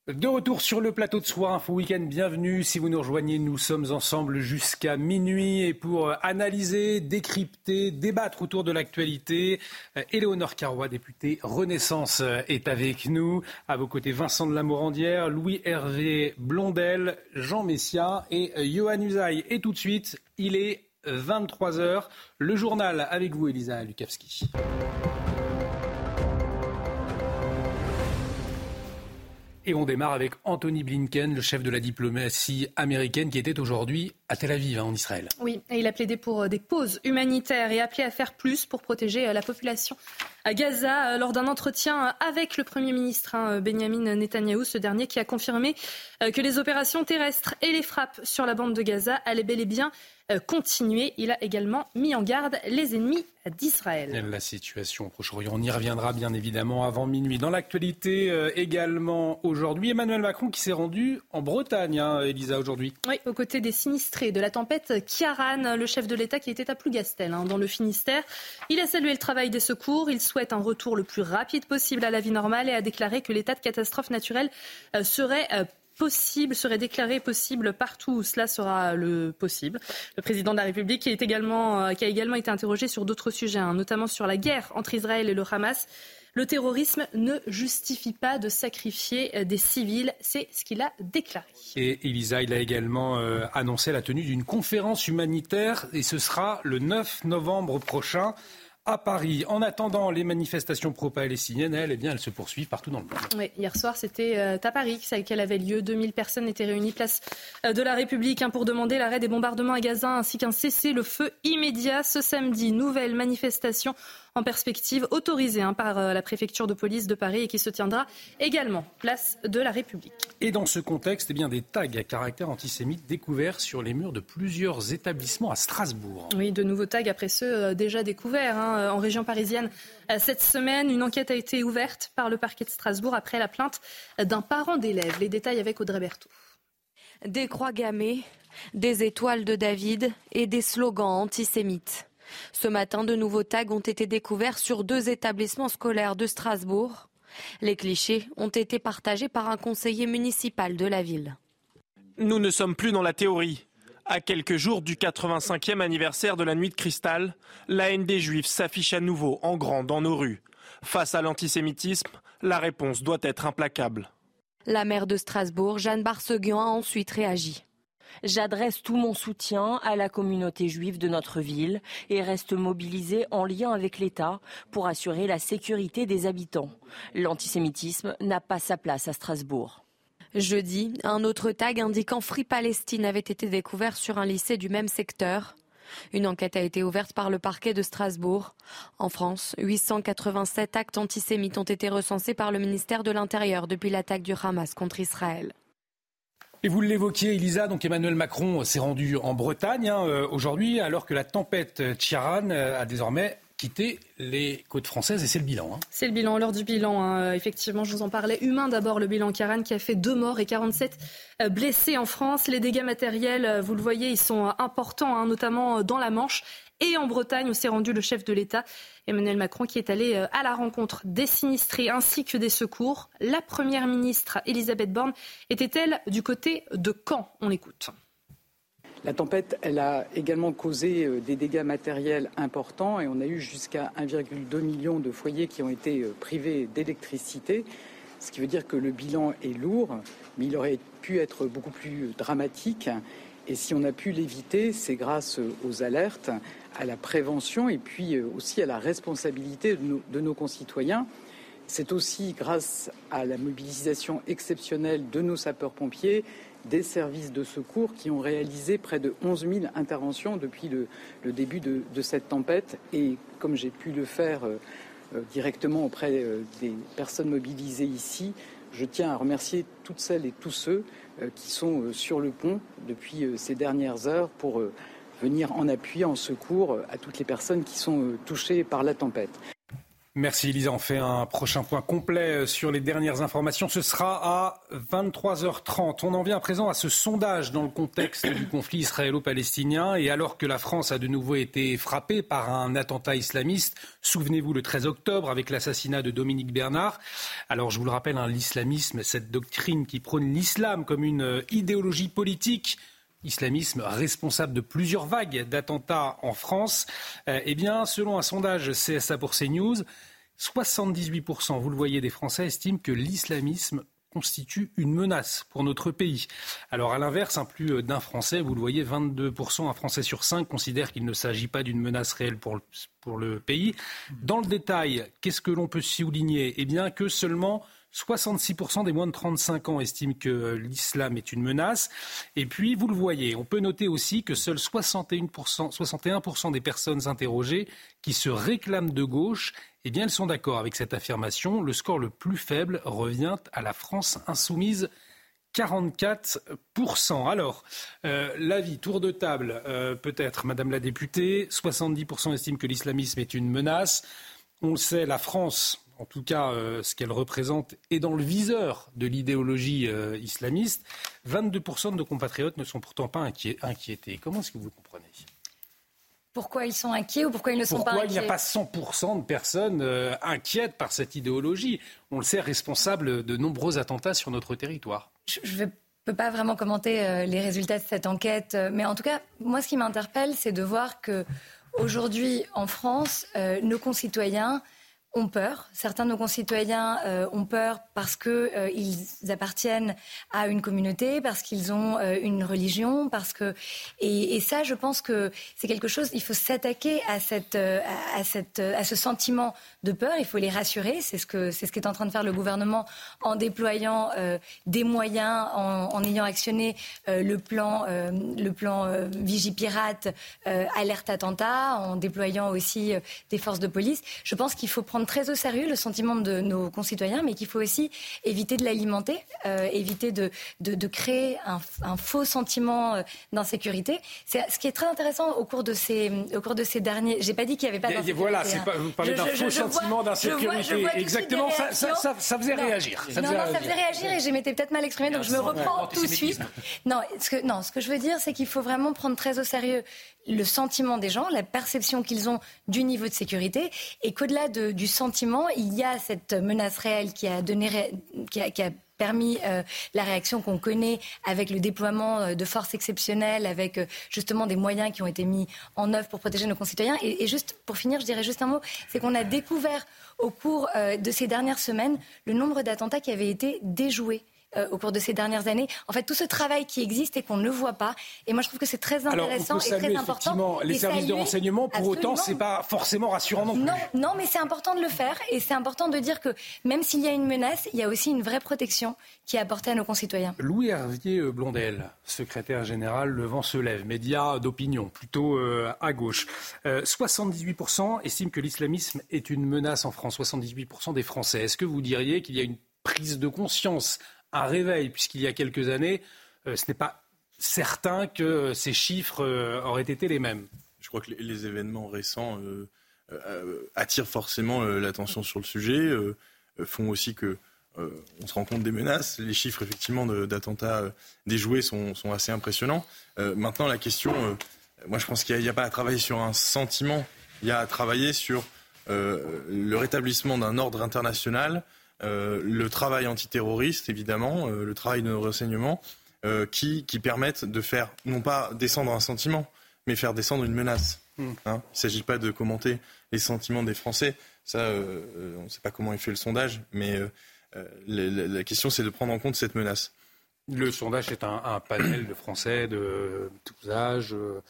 De retour sur le plateau de Soir Info Week-end, bienvenue. Si vous nous rejoignez, nous sommes ensemble jusqu'à minuit et pour euh, analyser, décrypter, débattre autour de l'actualité, euh, Éléonore Carrois, députée Renaissance, euh, est avec nous. À vos côtés, Vincent de la Morandière, Louis-Hervé Blondel, Jean Messia et Johan Usaï. Et tout de suite, il est 23h. Le journal avec vous, Elisa Lukavski. Et on démarre avec Anthony Blinken, le chef de la diplomatie américaine, qui était aujourd'hui à Tel Aviv, hein, en Israël. Oui, et il a plaidé pour euh, des pauses humanitaires et appelé à faire plus pour protéger euh, la population à Gaza euh, lors d'un entretien avec le Premier ministre hein, Benjamin Netanyahou, ce dernier qui a confirmé que les opérations terrestres et les frappes sur la bande de Gaza allaient bel et bien continuer. Il a également mis en garde les ennemis d'Israël. La situation au Proche-Orient, on y reviendra bien évidemment avant minuit. Dans l'actualité également aujourd'hui, Emmanuel Macron qui s'est rendu en Bretagne, hein, Elisa, aujourd'hui. Oui, aux côtés des sinistrés de la tempête Kiaran, le chef de l'État qui était à Plougastel, hein, dans le Finistère. Il a salué le travail des secours. Il souhaite un retour le plus rapide possible à la vie normale et a déclaré que l'état de catastrophe naturelle euh, serait euh, possible, serait déclaré possible partout où cela sera le possible. Le président de la République qui, est également, euh, qui a également été interrogé sur d'autres sujets, hein, notamment sur la guerre entre Israël et le Hamas. Le terrorisme ne justifie pas de sacrifier des civils. C'est ce qu'il a déclaré. Et Elisa, il a également annoncé la tenue d'une conférence humanitaire et ce sera le 9 novembre prochain à Paris. En attendant, les manifestations pro-palestiniennes, elles, eh bien, elles se poursuivent partout dans le monde. Hier soir, c'était euh, à Paris qu'elle avait lieu. 2000 personnes étaient réunies place euh, de la République hein, pour demander l'arrêt des bombardements à Gaza ainsi qu'un cessez-le-feu immédiat ce samedi. Nouvelle manifestation en perspective autorisée hein, par euh, la préfecture de police de Paris et qui se tiendra également place de la République. Et dans ce contexte, eh bien, des tags à caractère antisémite découverts sur les murs de plusieurs établissements à Strasbourg. Oui, de nouveaux tags après ceux euh, déjà découverts hein, en région parisienne. Euh, cette semaine, une enquête a été ouverte par le parquet de Strasbourg après la plainte d'un parent d'élève. Les détails avec Audrey Berthaud. Des croix gammées, des étoiles de David et des slogans antisémites. Ce matin, de nouveaux tags ont été découverts sur deux établissements scolaires de Strasbourg. Les clichés ont été partagés par un conseiller municipal de la ville. Nous ne sommes plus dans la théorie. À quelques jours du 85e anniversaire de la nuit de cristal, la haine des juifs s'affiche à nouveau en grand dans nos rues. Face à l'antisémitisme, la réponse doit être implacable. La maire de Strasbourg, Jeanne Barseguian, a ensuite réagi. J'adresse tout mon soutien à la communauté juive de notre ville et reste mobilisée en lien avec l'État pour assurer la sécurité des habitants. L'antisémitisme n'a pas sa place à Strasbourg. Jeudi, un autre tag indiquant Free Palestine avait été découvert sur un lycée du même secteur. Une enquête a été ouverte par le parquet de Strasbourg. En France, 887 actes antisémites ont été recensés par le ministère de l'Intérieur depuis l'attaque du Hamas contre Israël. Et vous l'évoquiez, Elisa, donc Emmanuel Macron s'est rendu en Bretagne hein, euh, aujourd'hui, alors que la tempête Chiaran euh, a désormais quitté les côtes françaises et c'est le bilan. Hein. C'est le bilan, l'heure du bilan. Hein. Effectivement, je vous en parlais. Humain d'abord, le bilan Chiaran qui a fait deux morts et 47 euh, blessés en France. Les dégâts matériels, vous le voyez, ils sont importants, notamment dans la Manche. Et en Bretagne, où s'est rendu le chef de l'État, Emmanuel Macron, qui est allé euh, à la rencontre des sinistrés ainsi que des secours. La première ministre, Elisabeth Borne, était-elle du côté de Caen? On l'écoute. La tempête, elle a également causé euh, des dégâts matériels importants et on a eu jusqu'à 1,2 million de foyers qui ont été euh, privés d'électricité, ce qui veut dire que le bilan est lourd, mais il aurait pu être beaucoup plus dramatique. Et si on a pu l'éviter, c'est grâce aux alertes, à la prévention et puis euh, aussi à la responsabilité de nos, concitoyens. C'est aussi grâce à la mobilisation exceptionnelle de nos sapeurs-pompiers, des services de secours qui ont réalisé près de 11 000 interventions depuis le, début de, cette tempête. Et comme j'ai pu le faire euh, euh, directement auprès des personnes mobilisées ici, je tiens à remercier toutes celles et tous ceux qui sont sur le pont depuis ces dernières heures pour venir en appui, en secours à toutes les personnes qui sont euh, touchées par la tempête. Merci Elisa. On fait un prochain point complet euh, sur les dernières informations. Ce sera à 23h30. On en vient à présent à ce sondage dans le contexte du conflit israélo-palestinien. Et alors que la France a de nouveau été frappée par un attentat islamiste, souvenez-vous le 13 octobre avec l'assassinat de Dominique Bernard. Alors je vous le rappelle, hein, l'islamisme, cette doctrine qui prône l'islam comme une euh, idéologie politique, islamisme responsable de plusieurs vagues d'attentats en France. Euh, eh bien, selon un sondage CSA pour CNews, 78%, vous le voyez, des Français estiment que l'islamisme constitue une menace pour notre pays. Alors à l'inverse, un plus d'un Français, vous le voyez, 22%, un Français sur 5 considère qu'il ne s'agit pas d'une menace réelle pour pour le pays. Dans le détail, qu'est-ce que l'on peut souligner? Eh bien que seulement 66% des moins de 35 ans estiment que euh, l'islam est une menace. Et puis, vous le voyez, on peut noter aussi que seuls 61%, 61 des personnes interrogées qui se réclament de gauche, eh bien, elles sont d'accord avec cette affirmation. Le score le plus faible revient à la France insoumise. 44%. Alors, euh, l'avis, tour de table, euh, peut-être, Madame la députée, 70% estiment que l'islamisme est une menace. On le sait, la France, en tout cas euh, ce qu'elle représente, est dans le viseur de l'idéologie euh, islamiste. 22% de nos compatriotes ne sont pourtant pas inquiétés. Comment est-ce que vous comprenez? Pourquoi ils sont inquiets ou pourquoi ils ne sont pas inquiets Pourquoi il n'y a pas 100% de personnes euh, inquiètes par cette idéologie? On le sait, responsable de nombreux attentats sur notre territoire. Je ne peux pas vraiment commenter les résultats de cette enquête, mais en tout cas, moi, ce qui m'interpelle, c'est de voir que aujourd'hui, en France, nos concitoyens ont peur. Certains de nos concitoyens euh, ont peur parce qu'ils euh, appartiennent à une communauté, parce qu'ils ont euh, une religion, parce que et, ça, je pense que c'est quelque chose. Il faut s'attaquer à cette, à cette, à ce sentiment de peur. Il faut les rassurer. C'est ce que c'est ce qu'est en train de faire le gouvernement en déployant des moyens, en, en ayant actionné le plan, le plan Vigipirate, alerte attentat, en déployant aussi des forces de police. Je pense qu'il faut prendre très au sérieux le sentiment de nos concitoyens, mais qu'il faut aussi éviter de l'alimenter, euh, éviter de, de, créer un, faux sentiment euh, d'insécurité. C'est ce qui est très intéressant au cours de ces, au cours de ces derniers. J'ai pas dit qu'il n'y avait pas d'insécurité. Voilà, hein. pas, vous parlez d'un faux sentiment d'insécurité. Exactement, ça, ça, ça, faisait réagir. Ça non, non, ça faisait réagir et j'ai m'étais peut-être mal exprimé, donc je me reprends tout de suite. Non, ce que, non, ce que je veux dire, c'est qu'il faut vraiment prendre très au sérieux le sentiment des gens, la perception qu'ils ont du niveau de sécurité, et qu'au-delà du sentiment, il y a cette menace réelle qui a permis euh, la réaction qu'on connaît avec le déploiement euh, de forces exceptionnelles, avec euh, justement des moyens qui ont été mis en œuvre pour protéger nos concitoyens. Et, et juste pour finir, je dirais juste un mot, c'est qu'on a découvert au cours de ces dernières semaines le nombre d'attentats qui avaient été déjoués. Euh, au cours de ces dernières années. En fait, tout ce travail qui existe et qu'on ne voit pas. Et moi, je trouve que c'est très intéressant et très important. Les services de renseignement, pour autant, c'est pas forcément rassurant non plus. Non, non mais c'est important de le faire et c'est important de dire que même s'il y a une menace, il y a aussi une vraie protection qui est apportée à nos concitoyens. Louis Hervier Blondel, secrétaire général Le Vent se lève, média d'opinion, plutôt euh, à gauche. 78% euh, estiment que l'islamisme est une menace en France. 78% des Français. Est-ce que vous diriez qu'il y a une prise de conscience un réveil, puisqu'il y a quelques années, euh, ce n'est pas certain que ces chiffres euh, auraient été les mêmes. Je crois que les, événements récents euh, attirent forcément l'attention sur le sujet, font aussi que on se rend compte des menaces. Les chiffres effectivement d'attentats déjoués sont, assez impressionnants. maintenant, la question, moi je pense qu'il n'y a, pas à travailler sur un sentiment, il y a à travailler sur le rétablissement d'un ordre international euh, le travail antiterroriste, évidemment, euh, le travail de nos renseignements, euh, qui, qui, permettent de faire, non pas descendre un sentiment, mais faire descendre une menace. Hmm. Hein. Il ne s'agit pas de commenter les sentiments des Français. Ça, on ne sait pas comment il fait le sondage, mais la, question, c'est de prendre en compte cette menace. Le sondage est un, un panel de Français de tous âges, euh,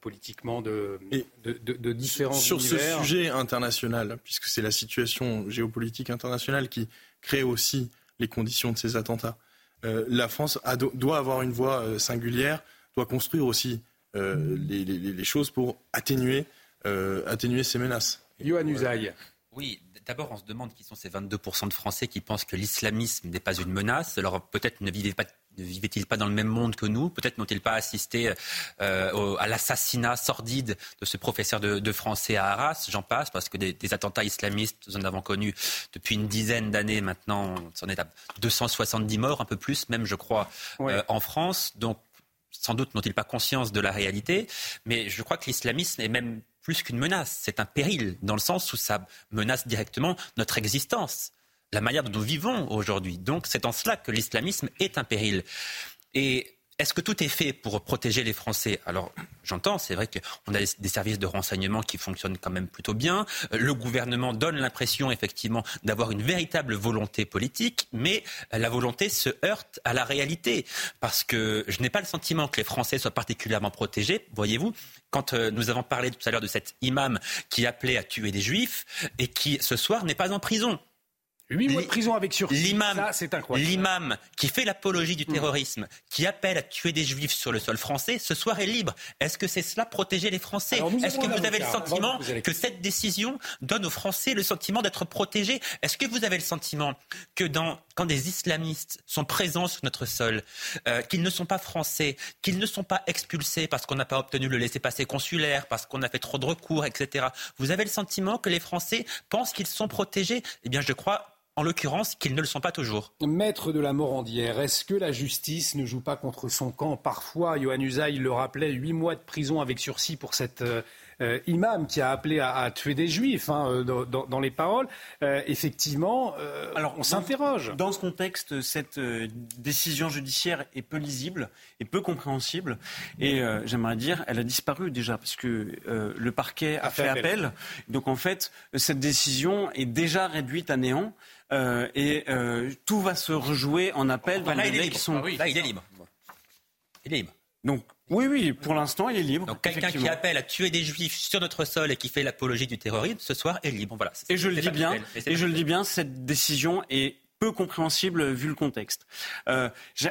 politiquement de, de, de, différents Sur ce sujet international, puisque c'est la situation géopolitique internationale qui crée aussi les conditions de ces attentats, euh, la France doit avoir une voie euh, singulière, doit construire aussi les, les, choses pour atténuer, atténuer ces menaces. Yohann Usaï. Oui, d'abord, on se demande qui sont ces 22% de Français qui pensent que l'islamisme n'est pas une menace. Alors peut-être ne vivez pas ne vivaient-ils pas dans le même monde que nous? Peut-être n'ont-ils pas assisté euh, à l'assassinat sordide de ce professeur de, français à Arras? J'en passe, parce que des, attentats islamistes, nous en avons connu depuis une dizaine d'années maintenant. On est à 270 morts, un peu plus même, je crois, euh, en France. Donc, sans doute n'ont-ils pas conscience de la réalité, mais je crois que l'islamisme est même plus qu'une menace. C'est un péril, dans le sens où ça menace directement notre existence la manière dont nous vivons aujourd'hui. Donc c'est en cela que l'islamisme est un péril. Et est-ce que tout est fait pour protéger les Français? Alors, j'entends, c'est vrai qu'on a des services de renseignement qui fonctionnent quand même plutôt bien. Le gouvernement donne l'impression, effectivement, d'avoir une véritable volonté politique, mais la volonté se heurte à la réalité. Parce que je n'ai pas le sentiment que les Français soient particulièrement protégés, voyez-vous. Quand euh, nous avons parlé tout à l'heure de cet imam qui appelait à tuer des juifs et qui, ce soir, n'est pas en prison. 8 mois de prison avec sursis. L'imam, L'imam qui fait l'apologie du mm. terrorisme, qui appelle à tuer des juifs sur le sol français, ce soir est libre. Est-ce que c'est cela protéger les Français Est-ce que vous avez le sentiment que cette décision donne aux Français le sentiment d'être protégés Est-ce que vous avez le sentiment que dans, quand des islamistes sont présents sur notre sol, euh, qu'ils ne sont pas français, qu'ils ne sont pas expulsés parce qu'on n'a pas obtenu le laissez-passer consulaire, parce qu'on a fait trop de recours, etc. Vous avez le sentiment que les Français pensent qu'ils sont protégés? Eh bien, je crois en l'occurrence qu'ils ne le sont pas toujours. Maître de la Morandière, est-ce que la justice ne joue pas contre son camp Parfois, Johan Usaï le rappelait, huit mois de prison avec sursis pour cette euh, imam qui a appelé à, tuer des juifs hein, dans, les paroles. effectivement, alors on s'interroge. Dans ce contexte, cette décision judiciaire est peu lisible et peu compréhensible. Et j'aimerais dire, elle a disparu déjà parce que le parquet a, fait, appel. Donc en fait, cette décision est déjà réduite à néant. Euh, et euh, tout va se rejouer en appel dans les qui sont. Ah là, il est libre. Il est libre. Donc, oui, oui, pour l'instant, il est libre. Donc, quelqu'un qui appelle à tuer des juifs sur notre sol et qui fait l'apologie du terrorisme, ce soir est libre. Voilà. Et je le dis bien, et je le dis bien, cette décision est peu compréhensible vu le contexte. Euh,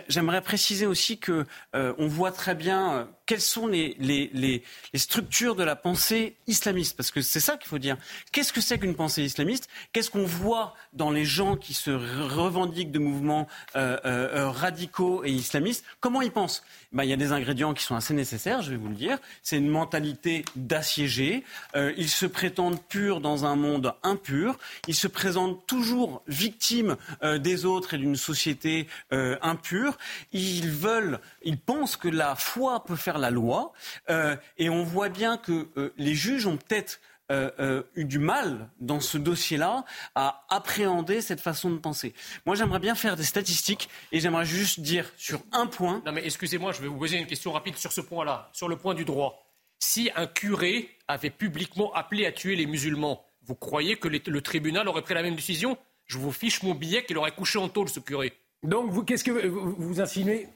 j'aimerais préciser aussi que on voit très bien quelles sont les, les, les, les, structures de la pensée islamiste Parce que c'est ça qu'il faut dire. Qu'est-ce que c'est qu'une pensée islamiste? Qu'est-ce qu'on voit dans les gens qui se revendiquent de mouvements euh, euh, euh, radicaux et islamistes? Comment ils pensent? Ben, Il y a des ingrédients qui sont assez nécessaires, je vais vous le dire. C'est une mentalité d'assiégé. Euh, ils se prétendent purs dans un monde impur. Ils se présentent toujours victimes euh, des autres et d'une société euh, impure. Ils veulent, ils pensent que la foi peut faire la loi. Euh, et on voit bien que euh, les juges ont peut-être euh, eu du mal dans ce dossier-là à appréhender cette façon de penser. Moi, j'aimerais bien faire des statistiques et j'aimerais juste dire sur un point. Non, mais excusez-moi, je vais vous poser une question rapide sur ce point-là, sur le point du droit. Si un curé avait publiquement appelé à tuer les musulmans, vous croyez que le tribunal aurait pris la même décision? Je vous fiche mon billet qu'il aurait couché en tôle, ce curé. Donc, vous, qu'est-ce que vous, vous insinuez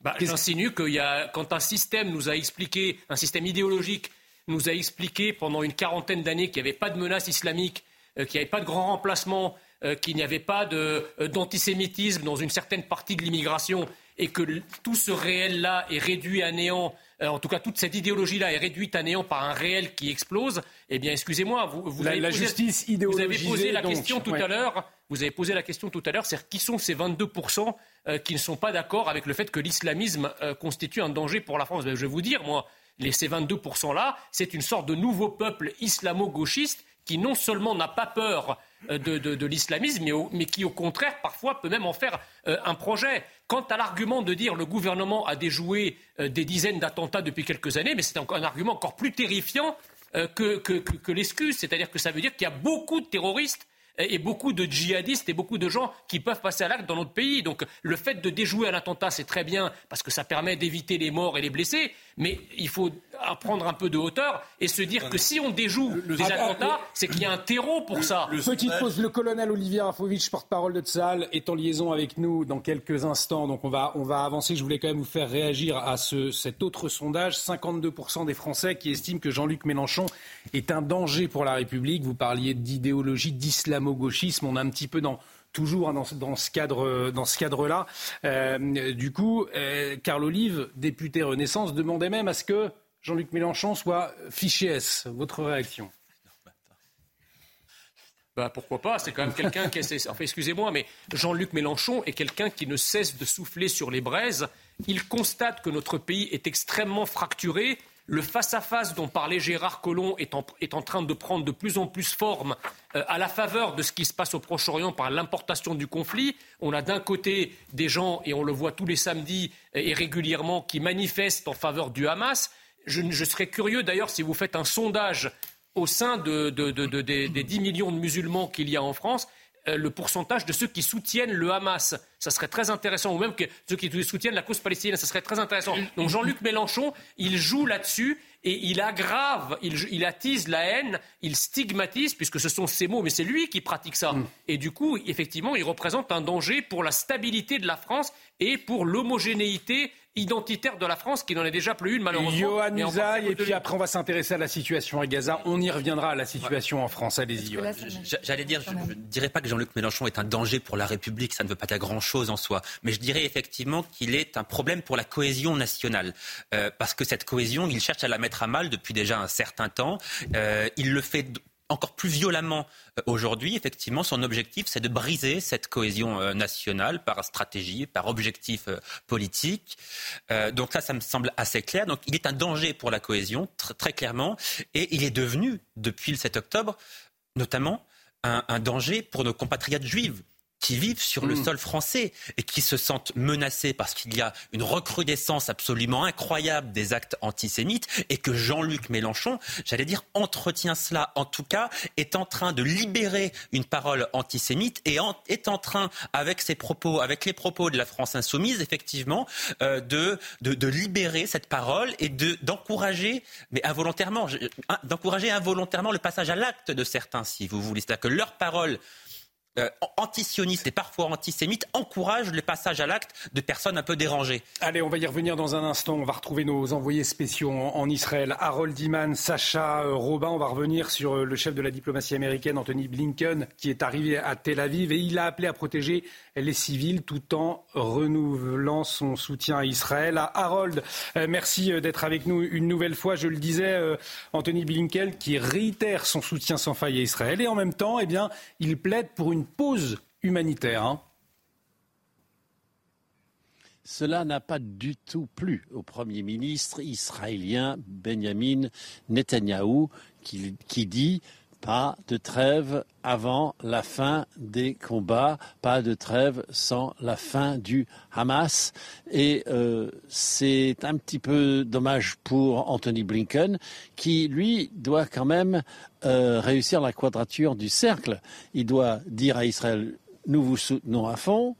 bah, J'insinue qu'il y a, quand un système nous a expliqué, un système idéologique nous a expliqué pendant une quarantaine d'années qu'il n'y avait pas de menace islamique, euh, qu'il n'y avait pas de grand remplacement, euh, qu'il n'y avait pas euh, d'antisémitisme dans une certaine partie de l'immigration et que tout ce réel-là est réduit à néant, en tout cas toute cette idéologie-là est réduite à néant par un réel qui explose, eh bien excusez-moi, vous, vous, avez, posé, justice vous avez posé la question tout à l'heure, vous avez posé la question tout à l'heure, c'est qui sont ces 22% euh, qui ne sont pas d'accord avec le fait que l'islamisme euh, constitue un danger pour la France? Ben, je vais vous dire, moi, les, ces 22%-là, c'est une sorte de nouveau peuple islamo-gauchiste qui non seulement n'a pas peur euh, de, l'islamisme, mais, qui au contraire parfois peut même en faire un projet. Quant à l'argument de dire le gouvernement a déjoué des dizaines d'attentats depuis quelques années, mais c'est un argument encore plus terrifiant que, que l'excuse. C'est-à-dire que ça veut dire qu'il y a beaucoup de terroristes et beaucoup de djihadistes et beaucoup de gens qui peuvent passer à l'acte dans notre pays. Donc le fait de déjouer un attentat, c'est très bien parce que ça permet d'éviter les morts et les blessés, mais il faut prendre un peu de hauteur et se dire que si on déjoue des attentats, c'est qu'il y a un terreau pour ça. Le, Petite pause, le colonel Olivier Rafovitch, porte-parole de Tsahal, est en liaison avec nous dans quelques instants. Donc on va, on va avancer. Je voulais quand même vous faire réagir à ce, cet autre sondage. 52% des Français qui estiment que Jean-Luc Mélenchon est un danger pour la République. Vous parliez d'idéologie d'islamo-gauchisme. On a un petit peu dans toujours dans, dans, ce cadre, dans ce cadre-là. Euh, du coup, euh, Carl Olive, député Renaissance, demandait même à ce que Jean-Luc Mélenchon soit fiché S. Votre réaction bah, pourquoi pas C'est quand même quelqu'un qui est. Enfin, excusez-moi, mais Jean-Luc Mélenchon est quelqu'un qui ne cesse de souffler sur les braises. Il constate que notre pays est extrêmement fracturé le face-à-face dont parlait Gérard Collomb est en, train de prendre de plus en plus forme euh, à la faveur de ce qui se passe au Proche-Orient par l'importation du conflit. On a d'un côté des gens, et on le voit tous les samedis et régulièrement, qui manifestent en faveur du Hamas. Je, serais curieux d'ailleurs si vous faites un sondage au sein des, des 10 millions de musulmans qu'il y a en France, euh, le pourcentage de ceux qui soutiennent le Hamas. Ça serait très intéressant, ou même que ceux qui soutiennent la cause palestinienne, ça serait très intéressant. Donc Jean-Luc Mélenchon, il joue là-dessus et il aggrave, il, attise la haine, il stigmatise, puisque ce sont ses mots, mais c'est lui qui pratique ça. Mm. Et du coup, effectivement, il représente un danger pour la stabilité de la France et pour l'homogénéité identitaire de la France qui n'en est déjà plus une malheureusement. Johan Usaï, et puis après on va s'intéresser à la situation à Gaza. On y reviendra à la situation en France. Allez-y. J'allais dire, je ne dirais pas que Jean-Luc Mélenchon est un danger pour la République, ça ne veut pas dire grand-chose en soi, mais je dirais effectivement qu'il est un problème pour la cohésion nationale, euh, parce que cette cohésion, il cherche à la mettre à mal depuis déjà un certain temps. Euh, il le fait encore plus violemment euh, aujourd'hui. Effectivement, son objectif, c'est de briser cette cohésion euh, nationale par stratégie, par objectif euh, politique. donc ça, ça me semble assez clair. Donc il est un danger pour la cohésion, très clairement, et il est devenu, depuis le 7 octobre, notamment un, un danger pour nos compatriotes juifs qui vivent sur le Mm. sol français et qui se sentent menacés parce qu'il y a une recrudescence absolument incroyable des actes antisémites et que Jean-Luc Mélenchon, j'allais dire, entretient cela, en tout cas, est en train de libérer une parole antisémite et en- est en train, avec ses propos, avec les propos de la France insoumise, effectivement, euh, de, de, de libérer cette parole et de, d'encourager, mais involontairement, d'encourager involontairement le passage à l'acte de certains, si vous voulez. C'est-à-dire que leur parole euh, antisioniste et parfois antisémite encourage le passage à l'acte de personnes un peu dérangées. Allez, on va y revenir dans un instant. On va retrouver nos envoyés spéciaux en, en Israël. Harold Iman, Sacha euh, Robin. On va revenir sur euh, le chef de la diplomatie américaine, Anthony Blinken, qui est arrivé à Tel Aviv et il a appelé à protéger les civils tout en renouvelant son soutien à Israël. À Harold, euh, merci euh, d'être avec nous une nouvelle fois. Je le disais, euh, Anthony Blinken qui réitère son soutien sans faille à Israël et en même temps, eh bien, il plaide pour une pause humanitaire. hein. Cela n'a pas du tout plu au Premier ministre israélien Benjamin Netanyahou qui, qui dit pas de trêve avant la fin des combats, pas de trêve sans la fin du Hamas. Et euh, c'est un petit peu dommage pour Anthony Blinken qui, lui, doit quand même euh, réussir la quadrature du cercle. Il doit dire à Israël, nous vous soutenons à fond,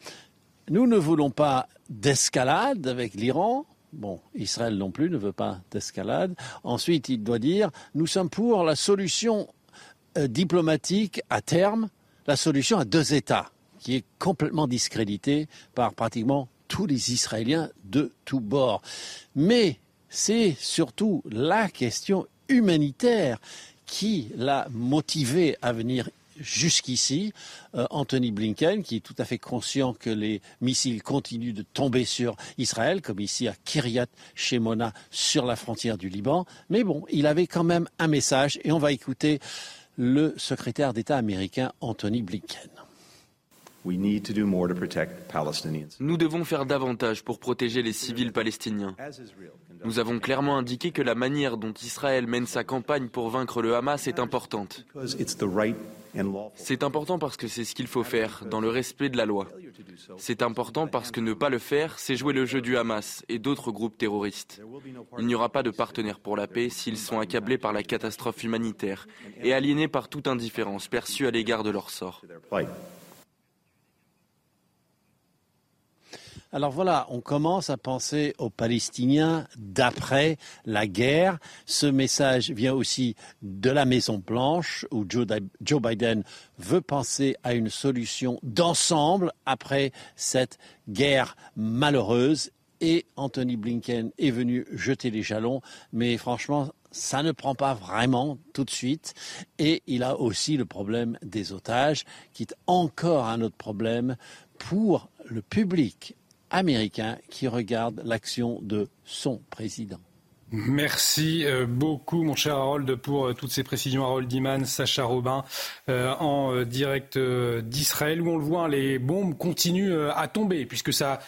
nous ne voulons pas d'escalade avec l'Iran. Bon, Israël non plus ne veut pas d'escalade. Ensuite, il doit dire, nous sommes pour la solution diplomatique à terme, la solution à deux États, qui est complètement discréditée par pratiquement tous les Israéliens de tous bords. Mais c'est surtout la question humanitaire qui l'a motivé à venir jusqu'ici. Euh, Anthony Blinken, qui est tout à fait conscient que les missiles continuent de tomber sur Israël, comme ici à Kiryat Shemona, sur la frontière du Liban. Mais bon, il avait quand même un message, et on va écouter le secrétaire d'État américain Anthony Blinken. Nous devons faire davantage pour protéger les civils palestiniens. Nous avons clairement indiqué que la manière dont Israël mène sa campagne pour vaincre le Hamas est importante. C'est important parce que c'est ce qu'il faut faire, dans le respect de la loi. C'est important parce que ne pas le faire, c'est jouer le jeu du Hamas et d'autres groupes terroristes. Il n'y aura pas de partenaires pour la paix s'ils sont accablés par la catastrophe humanitaire et aliénés par toute indifférence perçue à l'égard de leur sort. Alors voilà, on commence à penser aux Palestiniens d'après la guerre. Ce message vient aussi de la Maison Blanche, où Joe, Biden veut penser à une solution d'ensemble après cette guerre malheureuse. Et Anthony Blinken est venu jeter les jalons, mais franchement, ça ne prend pas vraiment tout de suite. Et il a aussi le problème des otages, qui est encore un autre problème pour le public américain qui regarde l'action de son président. Merci euh, beaucoup, mon cher Harold, pour euh, toutes ces précisions. Harold Iman, Sacha Robin, euh, en direct d'Israël, où on le voit, les bombes continuent à tomber, puisque ça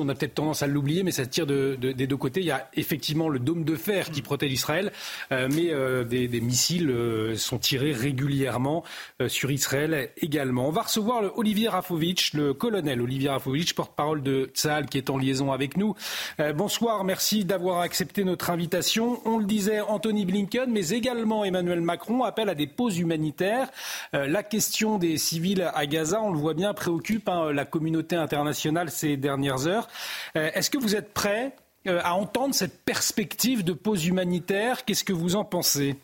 on a peut-être tendance à l'oublier, mais ça tire de, de, des deux côtés. Il y a effectivement le dôme de fer qui protège Israël, euh, mais euh, des, missiles euh, sont tirés régulièrement sur Israël également. On va recevoir le Olivier Rafovitch, le colonel Olivier Rafovitch, porte-parole de Tsahal, qui est en liaison avec nous. Bonsoir, merci d'avoir accepté notre invitation. On le disait, Anthony Blinken, mais également Emmanuel Macron appellent à des pauses humanitaires. La question des civils à Gaza, on le voit bien, préoccupe hein, la communauté internationale ces dernières heures. Euh, Est-ce que vous êtes prêts euh, à entendre cette perspective de pause humanitaire? Qu'est-ce que vous en pensez?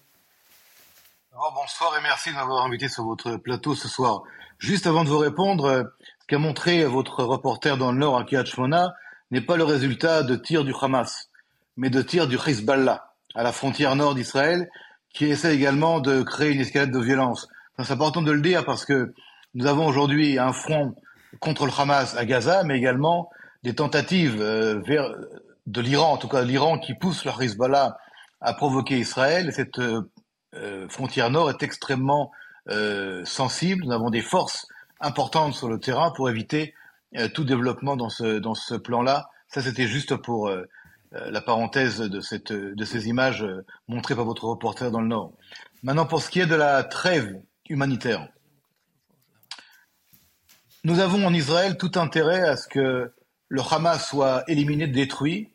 Oh, Bonsoir et merci de m'avoir invité sur votre plateau ce soir. Juste avant de vous répondre, euh, ce qu'a montré votre reporter dans le Nord à Kiryat Shmona n'est pas le résultat de tirs du Hamas, mais de tirs du Hezbollah à la frontière nord d'Israël, qui essaie également de créer une escalade de violence. C'est important de le dire parce que nous avons aujourd'hui un front contre le Hamas à Gaza, mais également des tentatives euh, vers, de l'Iran, en tout cas l'Iran qui pousse le Hezbollah à provoquer Israël. Et cette euh, frontière nord est extrêmement euh, sensible. Nous avons des forces importantes sur le terrain pour éviter tout développement dans ce, dans ce plan-là. Ça, c'était juste pour la parenthèse de, cette, de ces images montrées par votre reporter dans le Nord. Maintenant, pour ce qui est de la trêve humanitaire. Nous avons en Israël tout intérêt à ce que le Hamas soit éliminé, détruit,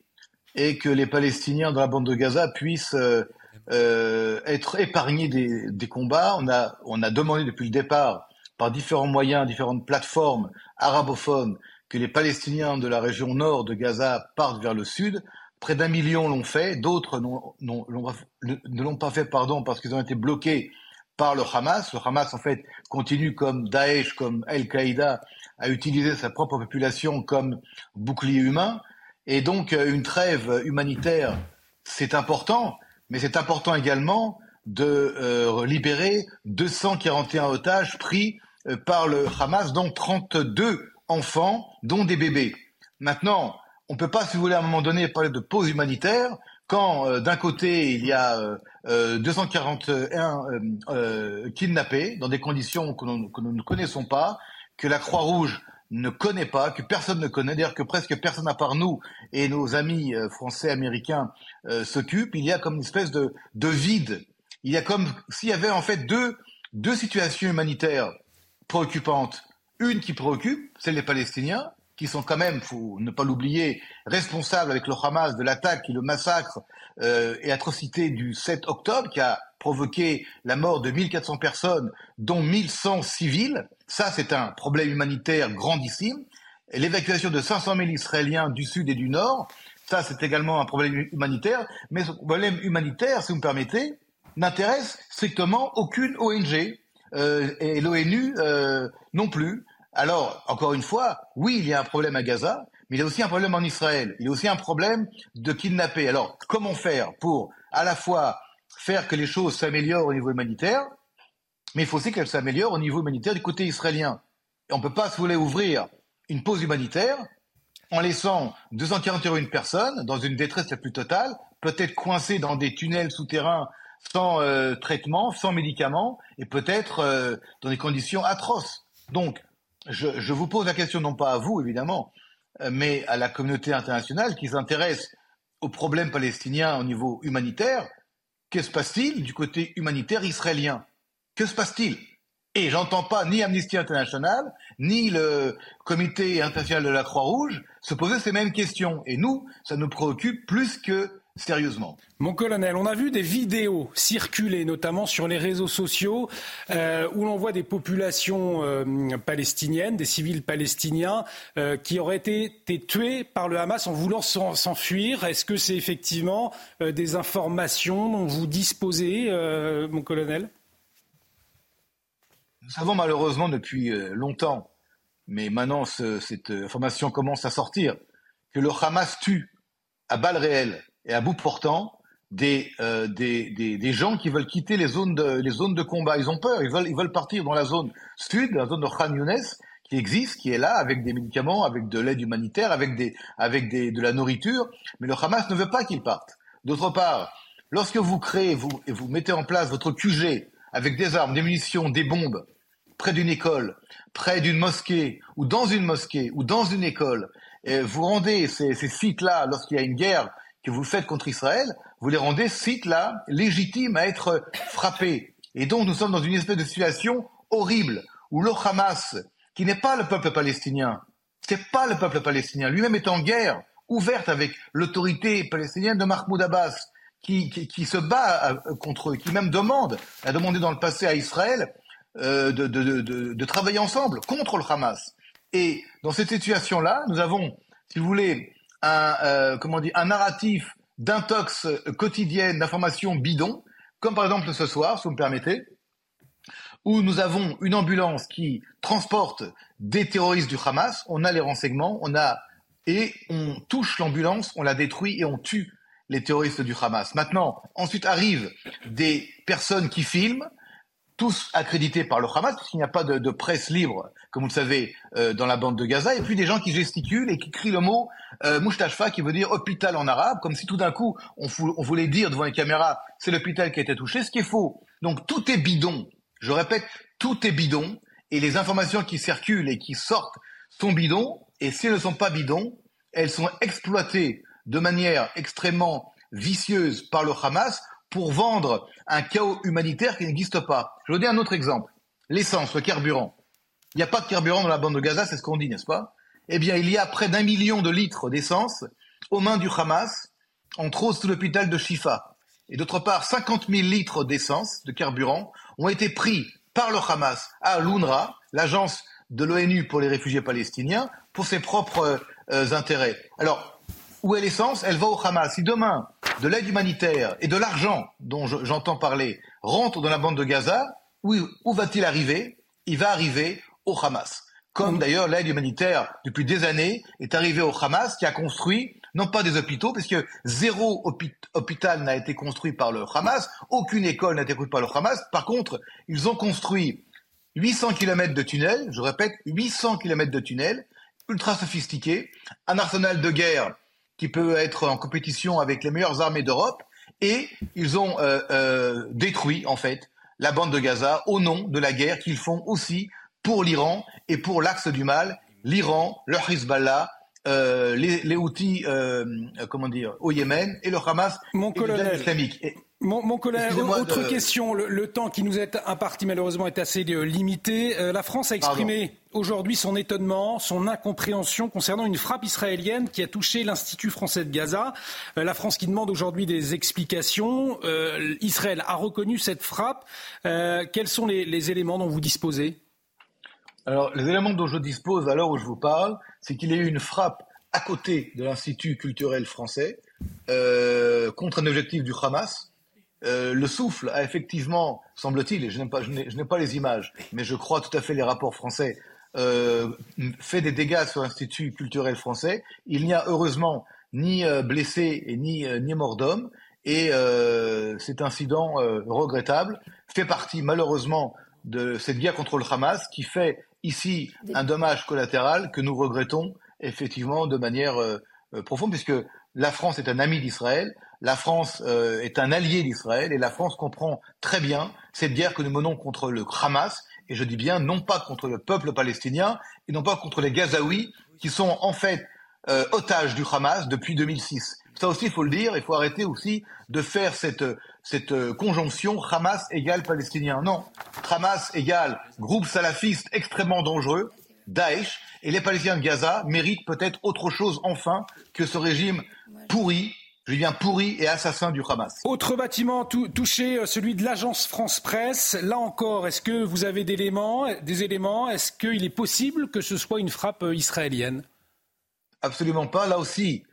et que les Palestiniens dans la bande de Gaza puissent euh, euh, être épargnés des, combats. On a, demandé depuis le départ, par différents moyens, différentes plateformes arabophones, que les Palestiniens de la région nord de Gaza partent vers le sud. Près d'un million l'ont fait, d'autres ne l'ont pas fait parce qu'ils ont été bloqués par le Hamas. Le Hamas, en fait, continue comme Daesh, comme Al-Qaïda, à utiliser sa propre population comme bouclier humain. Et donc, euh, une trêve humanitaire, c'est important, mais c'est important également de euh, libérer 241 otages pris euh, par le Hamas, dont 32 enfants, dont des bébés. Maintenant, on ne peut pas, si vous voulez, à un moment donné, parler de pause humanitaire quand, euh, d'un côté, il y a 241 kidnappés dans des conditions que nous ne connaissons pas, que la Croix-Rouge ne connaît pas, que personne ne connaît, d'ailleurs que presque personne à part nous et nos amis euh, français, américains euh, s'occupent, il y a comme une espèce de, de vide. Il y a comme s'il y avait en fait deux, deux situations humanitaires préoccupantes. Une qui préoccupe, c'est les Palestiniens, qui sont quand même, faut ne pas l'oublier, responsables avec le Hamas de l'attaque et le massacre euh, et atrocité du 7 octobre, qui a provoqué la mort de 1400 personnes, dont 1100 civils. Ça, c'est un problème humanitaire grandissime. L'évacuation de 500 000 Israéliens du sud et du nord, ça, c'est également un problème humanitaire. Mais ce problème humanitaire, si vous me permettez, n'intéresse strictement aucune ONG euh, et l'ONU euh, non plus. Alors, encore une fois, oui, il y a un problème à Gaza, mais il y a aussi un problème en Israël. Il y a aussi un problème de kidnapper. Alors, comment faire pour à la fois faire que les choses s'améliorent au niveau humanitaire, mais il faut aussi qu'elles s'améliorent au niveau humanitaire du côté israélien. On ne peut pas, si vous ouvrir une pause humanitaire en laissant 241 personnes dans une détresse la plus totale, peut-être coincées dans des tunnels souterrains sans euh, traitement, sans médicaments, et peut-être euh, dans des conditions atroces. Donc, je, vous pose la question non pas à vous, évidemment, euh, mais à la communauté internationale qui s'intéresse aux problèmes palestiniens au niveau humanitaire. Que se passe-t-il du côté humanitaire israélien? Que se passe-t-il? Et j'entends pas ni Amnesty International, ni le Comité international de la Croix-Rouge se poser ces mêmes questions. Et nous, ça nous préoccupe plus que sérieusement. Mon colonel, on a vu des vidéos circuler, notamment sur les réseaux sociaux, euh, où l'on voit des populations euh, palestiniennes, des civils palestiniens, euh, qui auraient été, été, tués par le Hamas en voulant s'enfuir. Est-ce que c'est effectivement des informations dont vous disposez, mon colonel? Nous savons malheureusement depuis longtemps, mais maintenant ce, cette information commence à sortir, que le Hamas tue à balles réelles et à bout portant des, euh, des, des, des, gens qui veulent quitter les zones, de, les zones de combat. Ils ont peur, ils veulent, ils veulent partir dans la zone sud, la zone de Khan Younes, qui existe, qui est là, avec des médicaments, avec de l'aide humanitaire, avec, des, avec des, de la nourriture, mais le Hamas ne veut pas qu'ils partent. D'autre part, lorsque vous créez vous, et vous mettez en place votre QG avec des armes, des munitions, des bombes, près d'une école, près d'une mosquée, ou dans une mosquée, ou dans une école, et vous rendez ces, ces sites-là, lorsqu'il y a une guerre vous faites contre Israël, vous les rendez sites-là légitimes à être frappés. Et donc nous sommes dans une espèce de situation horrible où le Hamas, qui n'est pas le peuple palestinien, c'est pas le peuple palestinien, lui-même est en guerre ouverte avec l'autorité palestinienne de Mahmoud Abbas, qui, qui, qui, se bat euh, contre eux, qui même demande, a demandé dans le passé à Israël euh, de, de, de, de, travailler ensemble contre le Hamas. Et dans cette situation-là, nous avons, si vous voulez, un, euh, comment dire, un narratif d'intox quotidienne, d'informations bidon, comme par exemple ce soir, si vous me permettez, où nous avons une ambulance qui transporte des terroristes du Hamas, on a les renseignements, on a et on touche l'ambulance, on la détruit et on tue les terroristes du Hamas. Maintenant, ensuite arrivent des personnes qui filment, tous accrédités par le Hamas, parce qu'il n'y a pas de, presse libre, comme vous le savez, euh, dans la bande de Gaza, et puis des gens qui gesticulent et qui crient le mot euh, qui veut dire hôpital en arabe, comme si tout d'un coup on, on, voulait dire devant les caméras c'est l'hôpital qui a été touché, ce qui est faux. Donc tout est bidon. Je répète, tout est bidon, et les informations qui circulent et qui sortent sont bidons, et si elles ne sont pas bidons, elles sont exploitées de manière extrêmement vicieuse par le Hamas pour vendre un chaos humanitaire qui n'existe pas. Je vous donne un autre exemple. L'essence, le carburant. il n'y a pas de carburant dans la bande de Gaza, c'est ce qu'on dit, n'est-ce pas? Eh bien, il y a près d'un million de litres d'essence aux mains du Hamas, entre autres sous l'hôpital de Shifa. Et d'autre part, 50 000 litres d'essence, de carburant, ont été pris par le Hamas à l'UNRWA, l'agence de l'ONU pour les réfugiés palestiniens, pour ses propres euh, intérêts. Alors, où est l'essence Elle va au Hamas. Si demain, de l'aide humanitaire et de l'argent dont j'entends parler rentre dans la bande de Gaza, où, où va-t-il arriver? Il va arriver au Hamas. Comme mm. d'ailleurs l'aide humanitaire, depuis des années, est arrivée au Hamas, qui a construit non pas des hôpitaux, puisque zéro hôpital n'a été construit par le Hamas, aucune école n'a été construite par le Hamas. Par contre, ils ont construit 800 km de tunnels, je répète, 800 km de tunnels, ultra sophistiqués, un arsenal de guerre qui peut être en compétition avec les meilleures armées d'Europe, et ils ont euh, euh, détruit, en fait, la bande de Gaza au nom de la guerre qu'ils font aussi pour l'Iran et pour l'axe du mal, l'Iran, le Hezbollah, euh, les, les Houthis, euh, comment dire, au Yémen et le Hamas mon colonel, islamique. Mon, mon, colonel, autre question. Le, temps qui nous est imparti malheureusement est assez euh, limité. la France a exprimé aujourd'hui son étonnement, son incompréhension concernant une frappe israélienne qui a touché l'Institut français de Gaza. la France qui demande aujourd'hui des explications. Israël a reconnu cette frappe. quels sont les, les éléments dont vous disposez? Alors, les éléments dont je dispose à l'heure où je vous parle, c'est qu'il y a eu une frappe à côté de l'Institut culturel français euh, contre un objectif du Hamas. Euh, le souffle a effectivement, semble-t-il, et je n'ai pas, pas, les images, mais je crois tout à fait les rapports français, euh, fait des dégâts sur l'Institut culturel français. Il n'y a heureusement ni euh, blessé et ni, euh, ni mort d'homme, et euh, cet incident regrettable fait partie malheureusement de cette guerre contre le Hamas qui fait ici un dommage collatéral que nous regrettons effectivement de manière profonde, puisque la France est un ami d'Israël, la France euh, est un allié d'Israël, et la France comprend très bien cette guerre que nous menons contre le Hamas, et je dis bien non pas contre le peuple palestinien, et non pas contre les Gazaouis, qui sont en fait otages du Hamas depuis 2006. Ça aussi, il faut le dire, il faut arrêter aussi de faire cette, cette euh, conjonction Hamas égale palestinien. Non, Hamas égale groupe salafiste extrêmement dangereux, Daesh, et les Palestiniens de Gaza méritent peut-être autre chose enfin que ce régime pourri je viens pourri et assassin du Hamas. Autre bâtiment touché, euh, celui de l'agence France Presse. Là encore, est-ce que vous avez des éléments, des éléments? Est-ce qu'il est possible que ce soit une frappe euh, israélienne? Absolument pas. Là aussi,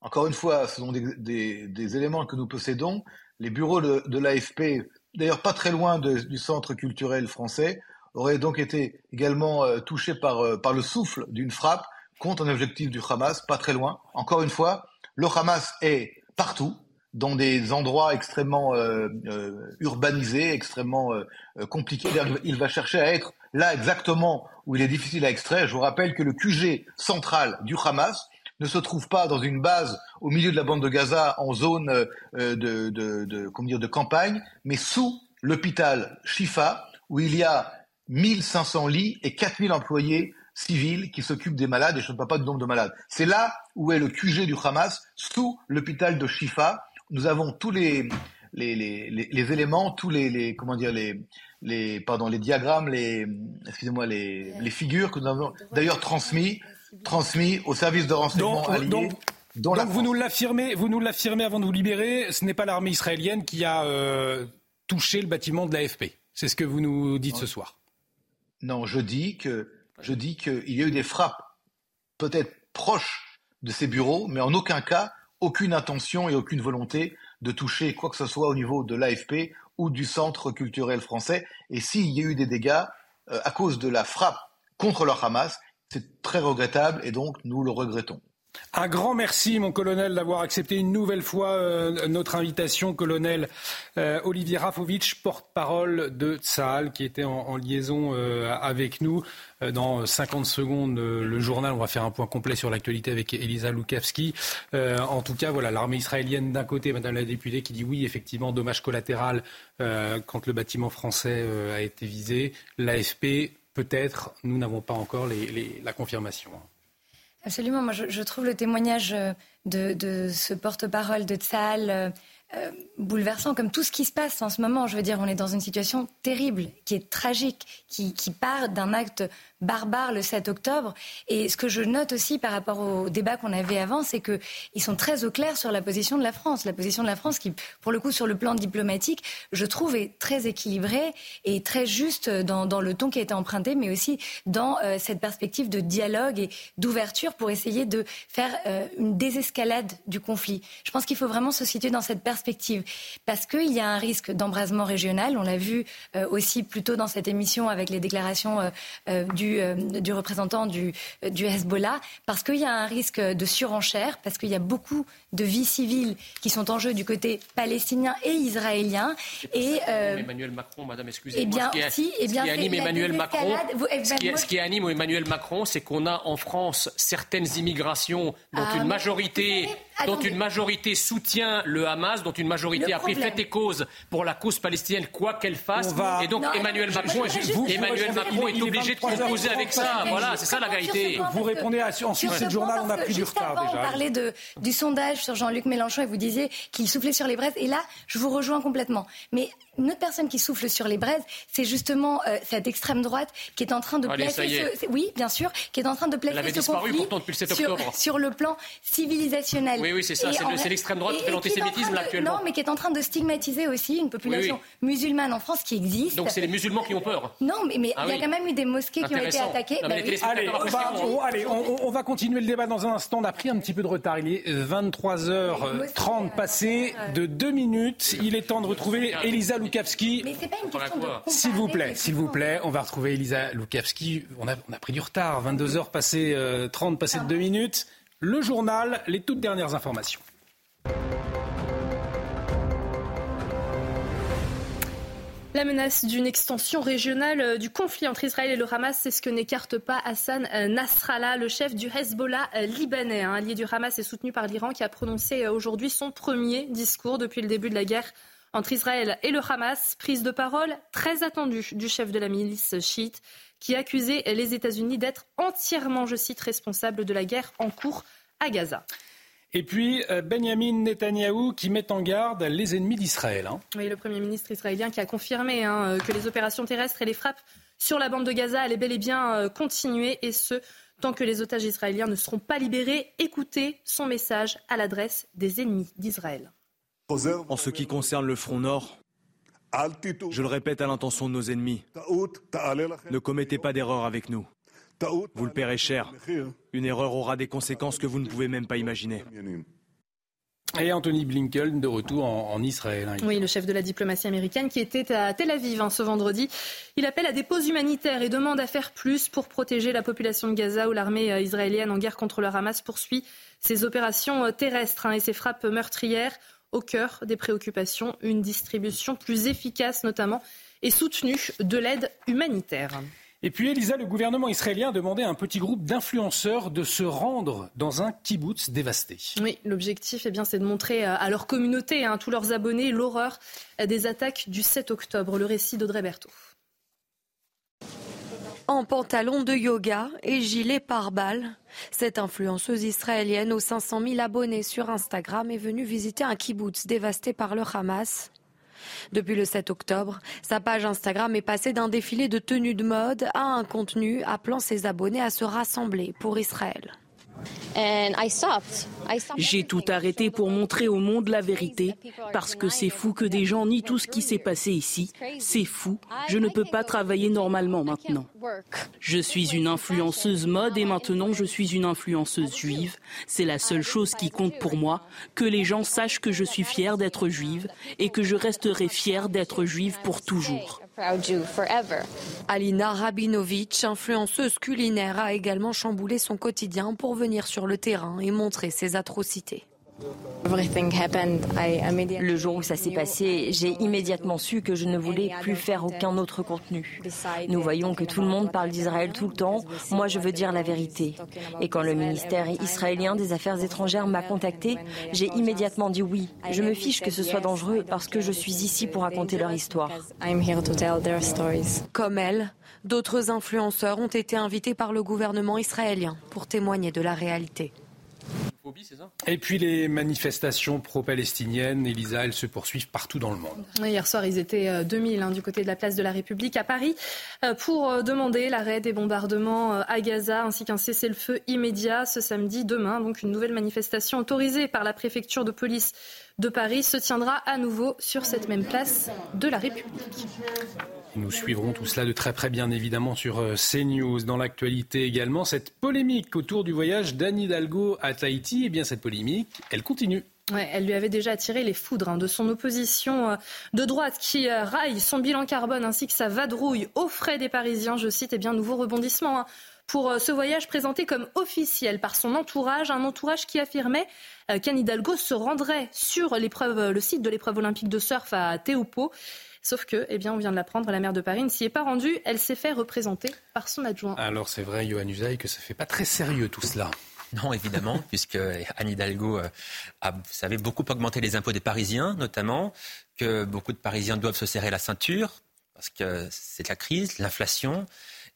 encore une fois, ce sont des éléments que nous possédons les bureaux de, l'AFP, d'ailleurs pas très loin du centre culturel français, auraient donc été également euh, touchés par, euh, par le souffle d'une frappe contre un objectif du Hamas, pas très loin. Encore une fois, le Hamas est partout, dans des endroits extrêmement euh, urbanisés, extrêmement compliqués. Il va chercher à être là exactement où il est difficile à extraire. Je vous rappelle que le QG central du Hamas, ne se trouve pas dans une base au milieu de la bande de Gaza en zone euh, de, de, de, comment dire, de campagne, mais sous l'hôpital Shifa, où il y a 1500 lits et 4000 employés civils qui s'occupent des malades, et je ne parle pas du nombre de malades. C'est là où est le QG du Hamas, sous l'hôpital de Shifa. Nous avons tous les, les, les, les, éléments, tous les, les, comment dire les les pardon les diagrammes, les excusez-moi les, les figures que nous avons d'ailleurs transmis transmis au service de renseignement. Donc, vous nous l'affirmez, vous nous l'affirmez avant de vous libérer, ce n'est pas l'armée israélienne qui a euh, touché le bâtiment de l'AFP. C'est ce que vous nous dites ce soir. Non, je dis que je dis qu'il y a eu des frappes peut-être proches de ces bureaux, mais en aucun cas aucune intention et aucune volonté de toucher quoi que ce soit au niveau de l'AFP ou du Centre culturel français. Et s'il y a eu des dégâts euh, à cause de la frappe contre le Hamas, c'est très regrettable et donc nous le regrettons. Un grand merci, mon colonel, d'avoir accepté une nouvelle fois euh, notre invitation. Colonel euh, Olivier Rafovitch, porte-parole de Tsahal, qui était en, liaison euh, avec nous. dans 50 secondes, le journal, on va faire un point complet sur l'actualité avec Elisa Lukavski. en tout cas, voilà, l'armée israélienne d'un côté, Madame la députée, qui dit oui, effectivement, dommage collatéral quand le bâtiment français a été visé. L'AFP peut-être, nous n'avons pas encore la confirmation. Absolument. Moi, je, trouve le témoignage euh, de, ce porte-parole de Tzal euh, euh, bouleversant comme tout ce qui se passe en ce moment. Je veux dire, on est dans une situation terrible, qui est tragique, qui part d'un acte barbare le 7 octobre. Et ce que je note aussi par rapport au débat qu'on avait avant, c'est qu'ils sont très au clair sur la position de la France. La position de la France qui, pour le coup, sur le plan diplomatique, je trouve est très équilibrée et très juste dans, le ton qui a été emprunté, mais aussi dans euh, cette perspective de dialogue et d'ouverture pour essayer de faire euh, une désescalade du conflit. Je pense qu'il faut vraiment se situer dans cette perspective parce qu'il y a un risque d'embrasement régional. On l'a vu euh, aussi plus tôt dans cette émission avec les déclarations du euh, du, représentant du, du Hezbollah, parce qu'il y a un risque de surenchère, parce qu'il y a beaucoup de vies civiles qui sont en jeu du côté palestinien et israélien. Et euh, Emmanuel Macron, Madame, excusez-moi. Eh bien, ce qui, eh bien, ce qui anime Emmanuel Macron, eh ce, qui, ce qui, anime Emmanuel Macron, c'est qu'on a en France certaines immigrations dont ah, une majorité dont une majorité soutient le Hamas, dont une majorité a pris fait et cause pour la cause palestinienne, quoi qu'elle fasse. Et donc Emmanuel Macron, Emmanuel Macron est obligé de composer avec ça. Voilà, c'est ça la vérité. Vous répondez à, ensuite, le journal, on a pris du retard déjà. On parlait du sondage sur Jean-Luc Mélenchon et vous disiez qu'il soufflait sur les braises. Et là, je vous rejoins complètement. Mais une autre personne qui souffle sur les braises, c'est justement euh, cette extrême droite qui est en train de placer ce, oui, bien sûr, qui est en train de placer ce disparu pourtant depuis le 7 octobre. Sur, sur le plan civilisationnel. Oui, oui, c'est ça, c'est l'extrême droite qui fait l'antisémitisme actuellement. Non, mais qui est en train de stigmatiser aussi une population musulmane en France qui existe. Donc c'est les musulmans qui ont peur. Non, mais, mais ah il y a quand même eu des mosquées qui ont été attaquées. Bah allez, on va, allez on, va continuer le débat dans un instant. On a pris un petit peu de retard. Il est 23h30 passé de deux minutes. Il est temps de retrouver Elisa S'il vous plaît, s'il vous plaît, on va retrouver Elisa Lukavski. On a, on a pris du retard, 22h passé, 30 passé de 2 minutes. Le journal, les toutes dernières informations. La menace d'une extension régionale euh, du conflit entre Israël et le Hamas, c'est ce que n'écarte pas Hassan euh, Nasrallah, le chef du Hezbollah euh, libanais, un allié du Hamas et soutenu par l'Iran, qui a prononcé aujourd'hui son premier discours depuis le début de la guerre entre Israël et le Hamas. Prise de parole très attendue du chef de la milice chiite, qui a accusé les États-Unis d'être entièrement, je cite, responsables de la guerre en cours à Gaza. Et puis euh, Benjamin Netanyahou qui met en garde les ennemis d'Israël. Hein. Oui, le Premier ministre israélien qui a confirmé hein, euh, que les opérations terrestres et les frappes sur la bande de Gaza allaient bel et bien euh, continuer, et ce, tant que les otages israéliens ne seront pas libérés. Écoutez son message à l'adresse des ennemis d'Israël. En ce qui concerne le front nord, je le répète à l'intention de nos ennemis, ne commettez pas d'erreur avec nous. Vous le paierez cher. Une erreur aura des conséquences que vous ne pouvez même pas imaginer. Et Anthony Blinken de retour en, Israël. Hein. Oui, le chef de la diplomatie américaine qui était à Tel Aviv hein, ce vendredi. Il appelle à des pauses humanitaires et demande à faire plus pour protéger la population de Gaza où l'armée euh, israélienne en guerre contre le Hamas poursuit ses opérations euh, terrestres hein, et ses frappes meurtrières au cœur des préoccupations. Une distribution plus efficace notamment et soutenue de l'aide humanitaire. Et puis, Elisa, le gouvernement israélien a demandé à un petit groupe d'influenceurs de se rendre dans un kibbutz dévasté. Oui, l'objectif, eh bien, c'est de montrer à leur communauté, à hein, tous leurs abonnés, l'horreur des attaques du 7 octobre. Le récit d'Audrey Berthaud. En pantalon de yoga et gilet pare-balles, cette influenceuse israélienne aux 500 000 abonnés sur Instagram est venue visiter un kibbutz dévasté par le Hamas. Depuis le 7 octobre, sa page Instagram est passée d'un défilé de tenues de mode à un contenu appelant ses abonnés à se rassembler pour Israël. J'ai tout arrêté pour montrer au monde la vérité, parce que c'est fou que des gens nient tout ce qui s'est passé ici. C'est fou. Je ne peux pas travailler normalement maintenant. Je suis une influenceuse mode et maintenant je suis une influenceuse juive. C'est la seule chose qui compte pour moi, que les gens sachent que je suis fière d'être juive et que je resterai fière d'être juive pour toujours. Alina Rabinovitch, influenceuse culinaire, a également chamboulé son quotidien pour venir sur le terrain et montrer ses atrocités. Le jour où ça s'est passé, j'ai immédiatement su que je ne voulais plus faire aucun autre contenu. Nous voyons que tout le monde parle d'Israël tout le temps. Moi, je veux dire la vérité. Et quand le ministère israélien des Affaires étrangères m'a contacté, j'ai immédiatement dit oui. Je me fiche que ce soit dangereux parce que je suis ici pour raconter leur histoire. Comme elle, d'autres influenceurs ont été invités par le gouvernement israélien pour témoigner de la réalité Et puis les manifestations pro-palestiniennes, Elisa, elles se poursuivent partout dans le monde. Hier soir, ils étaient 2000 hein, du côté de la place de la République à Paris euh, pour euh, demander l'arrêt des bombardements euh, à Gaza ainsi qu'un cessez-le-feu immédiat ce samedi. Demain, donc une nouvelle manifestation autorisée par la préfecture de police de Paris se tiendra à nouveau sur cette même place de la République. Nous suivrons tout cela de très près, bien évidemment, sur euh, CNews. Dans l'actualité également, cette polémique autour du voyage d'Anne Hidalgo à Tahiti, eh bien, cette polémique, elle continue. elle lui avait déjà attiré les foudres hein, de son opposition euh, de droite qui euh, raille son bilan carbone ainsi que sa vadrouille aux frais des Parisiens. Je cite, eh bien, nouveau rebondissement. Hein, pour ce voyage présenté comme officiel par son entourage, un entourage qui affirmait qu'Anne Hidalgo se rendrait sur le site de l'épreuve olympique de surf à Théopo. Sauf que, eh bien, on vient de l'apprendre, la maire de Paris ne s'y est pas rendue. Elle s'est fait représenter par son adjoint. Alors c'est vrai, Johan Usaï, que ça fait pas très sérieux tout cela. Non, évidemment, <laughs> puisque Anne Hidalgo euh, a, vous savez, beaucoup augmenté les impôts des Parisiens, notamment, que beaucoup de Parisiens doivent se serrer la ceinture, parce que c'est la crise, l'inflation.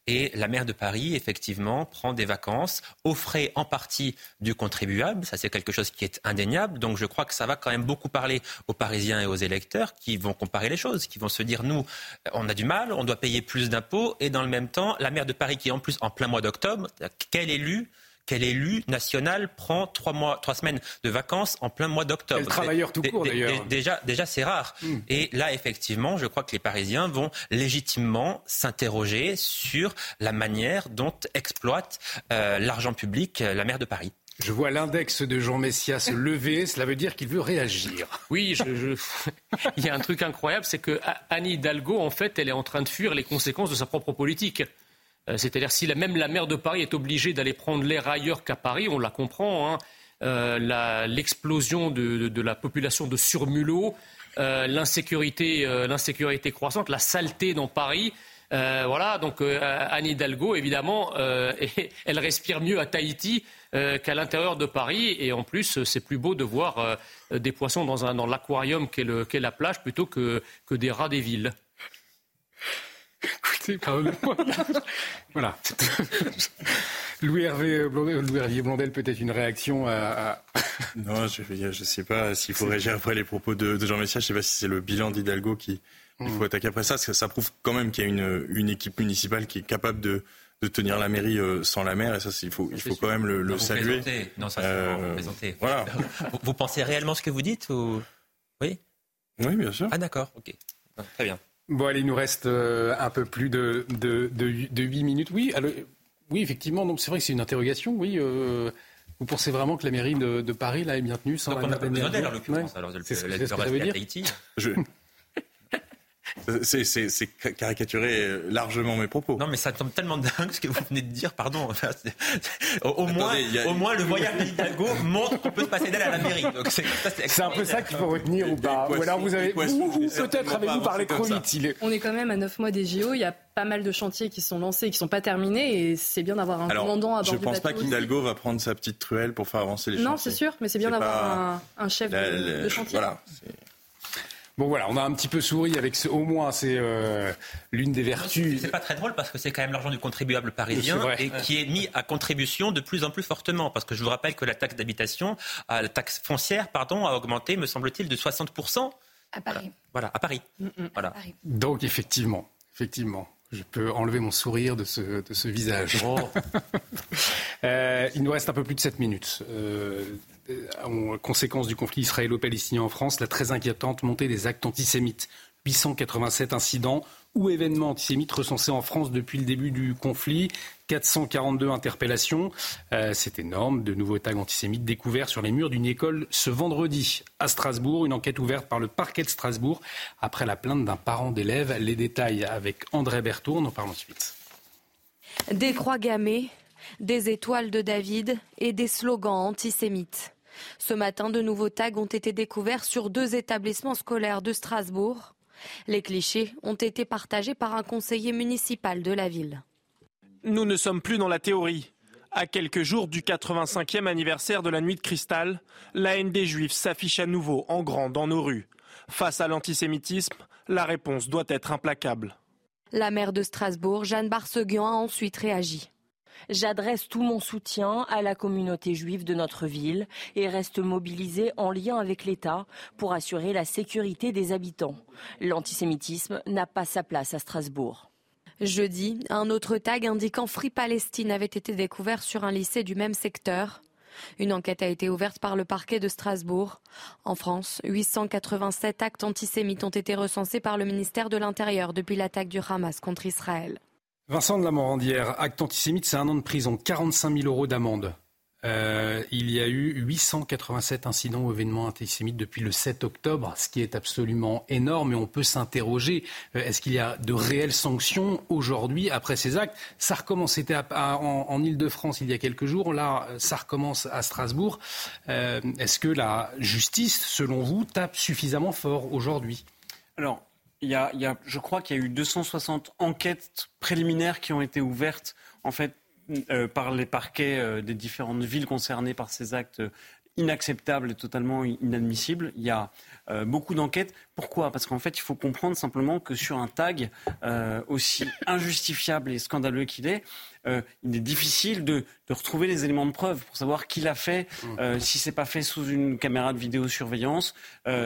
Et la maire de Paris, effectivement, prend des vacances aux frais en partie du contribuable. Ça, c'est quelque chose qui est indéniable. Donc, je crois que ça va quand même beaucoup parler aux Parisiens et aux électeurs qui vont comparer les choses, qui vont se dire, nous, on a du mal, on doit payer plus d'impôts. Et dans le même temps, la maire de Paris, qui est en plus en plein mois d'octobre, quel élu quel élu national prend trois, mois, trois semaines de vacances en plein mois d'octobre Quel travailleur tout court, d'ailleurs. Déjà, déjà c'est rare. Hmm. Et là, effectivement, je crois que les Parisiens vont légitimement s'interroger sur la manière dont exploite euh, l'argent public euh, la maire de Paris. Je vois l'index de Jean Messia se lever, <laughs> cela veut dire qu'il veut réagir. Oui, je, <laughs> il y a un truc incroyable, c'est que Annie Hidalgo, en fait, elle est en train de fuir les conséquences de sa propre politique. Euh, c'est-à-dire si même la maire de Paris est obligée d'aller prendre l'air ailleurs qu'à Paris, on la comprend. Hein. Euh, l'explosion de, la population de surmulots, euh, l'insécurité, croissante, la saleté dans Paris. voilà, donc Anne Hidalgo, évidemment, <laughs> elle respire mieux à Tahiti qu'à l'intérieur de Paris. Et en plus, c'est plus beau de voir des poissons dans, l'aquarium qu'est la plage plutôt que des rats des villes. Écoutez, pardonnez-moi. <laughs> voilà. <laughs> Louis Hervé Louis Blondel, peut-être une réaction à. <laughs> non, je ne sais pas s'il faut réagir après les propos de, Jean Messia. Je ne sais pas si c'est le bilan d'Hidalgo qui il faut hmm. attaquer après ça. Parce que ça prouve quand même qu'il y a une, une, équipe municipale qui est capable de, de tenir la mairie euh, sans la maire. Et ça, il faut, il faut quand même le, le saluer. Non, ça, euh, voilà. vous, vous, pensez réellement ce que vous dites ou... Oui? Oui, bien sûr. Ah, d'accord. Ok. Très bien. Bon, allez, il nous reste euh, un peu plus de, de, de, 8 minutes. Oui, oui effectivement, c'est vrai que c'est une interrogation. Oui, euh, vous pensez vraiment que la mairie de, Paris là, est bien tenue sans Donc on n'a pas besoin d'elle, en l'occurrence. Alors, ce que ça veut dire je... C'est caricaturer euh, largement mes propos. Non, mais ça tombe tellement dingue ce que vous venez de dire, pardon. <laughs> Au, moins, au moins, le voyage d'Hidalgo montre qu'on peut se passer d'elle à la mairie. C'est un peu ça qu'il faut retenir ou pas. Ou alors vous avez, peut-être avez-vous parlé trop vite. On est quand même à 9 mois des JO. Il y a pas mal de chantiers qui sont lancés et qui ne sont pas terminés. Et c'est bien d'avoir un commandant à bord Je ne pense pas qu'Hidalgo va prendre sa petite truelle pour faire avancer les chantiers. Non, c'est sûr, mais c'est bien d'avoir un, chef de, de chantier. Voilà. Bon voilà, on a un petit peu souri avec ce, au moins c'est euh, l'une des vertus. C'est pas très drôle parce que c'est quand même l'argent du contribuable parisien et qui est mis à contribution de plus en plus fortement parce que je vous rappelle que la taxe d'habitation, euh, la taxe foncière pardon, a augmenté me semble-t-il de 60% à Paris. Voilà, à Paris. Mm, mm, voilà. Donc effectivement, effectivement. Je peux enlever mon sourire de ce, de ce visage. Oh. <laughs> euh, il nous reste un peu plus de 7 minutes. Euh, en conséquence du conflit israélo-palestinien en France, la très inquiétante montée des actes antisémites. 887 incidents ou événements antisémites recensés en France depuis le début du conflit. 442 interpellations. Euh, c'est énorme. De nouveaux tags antisémites découverts sur les murs d'une école ce vendredi à Strasbourg. Une enquête ouverte par le parquet de Strasbourg après la plainte d'un parent d'élève. Les détails avec André Berthaud. On en parle ensuite. Des croix des étoiles de David et des slogans antisémites. Ce matin, de nouveaux tags ont été découverts sur deux établissements scolaires de Strasbourg. Les clichés ont été partagés par un conseiller municipal de la ville. Nous ne sommes plus dans la théorie. À quelques jours du 85e anniversaire de la nuit de cristal, la haine des juifs s'affiche à nouveau en grand dans nos rues. Face à l'antisémitisme, la réponse doit être implacable. La maire de Strasbourg, Jeanne Barseguian, a ensuite réagi. J'adresse tout mon soutien à la communauté juive de notre ville et reste mobilisé en lien avec l'État pour assurer la sécurité des habitants. L'antisémitisme n'a pas sa place à Strasbourg. Jeudi, un autre tag indiquant Free Palestine avait été découvert sur un lycée du même secteur. Une enquête a été ouverte par le parquet de Strasbourg. En France, 887 actes antisémites ont été recensés par le ministère de l'Intérieur depuis l'attaque du Hamas contre Israël. Vincent de la Morandière, acte antisémite, c'est un an de prison, 45 000 euros d'amende. Euh, il y a eu 887 incidents ou événements antisémites depuis le 7 octobre, ce qui est absolument énorme. Et on peut s'interroger euh, est-ce qu'il y a de réelles sanctions aujourd'hui après ces actes? Ça recommence, c'était en, Ile-de-France il y a quelques jours. Là, ça recommence à Strasbourg. Euh, est-ce que la justice, selon vous, tape suffisamment fort aujourd'hui? Alors, il y, a, je crois qu'il y a eu 260 enquêtes préliminaires qui ont été ouvertes en fait euh, par les parquets euh, des différentes villes concernées par ces actes inacceptables et totalement inadmissibles. Il y a euh, beaucoup d'enquêtes. Pourquoi? Parce qu'en fait, il faut comprendre simplement que sur un tag aussi injustifiable et scandaleux qu'il est, il est difficile de, de, retrouver les éléments de preuve pour savoir qui l'a fait, mmh. si c'est pas fait sous une caméra de vidéosurveillance,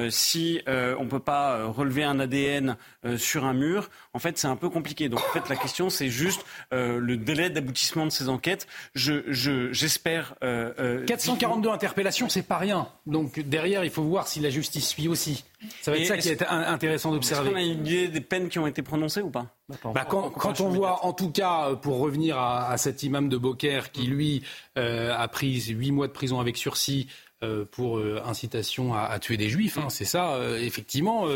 si on ne peut pas relever un ADN sur un mur. En fait, c'est un peu compliqué. Donc, en fait, la question, c'est juste le délai d'aboutissement de ces enquêtes. J'espère. Je, 442 interpellations, c'est pas rien. Donc, derrière, il faut voir si la justice suit aussi. Ça va être ça qui est intéressant d'observer. Est-ce qu'on a une idée des peines qui ont été prononcées ou pas? Bah, quand, quand on voit, en tout cas, pour revenir à, à cet imam de Beaucaire qui, lui, euh, a pris huit mois de prison avec sursis euh, pour euh, incitation à, à, tuer des juifs, hein, c'est ça, euh, effectivement.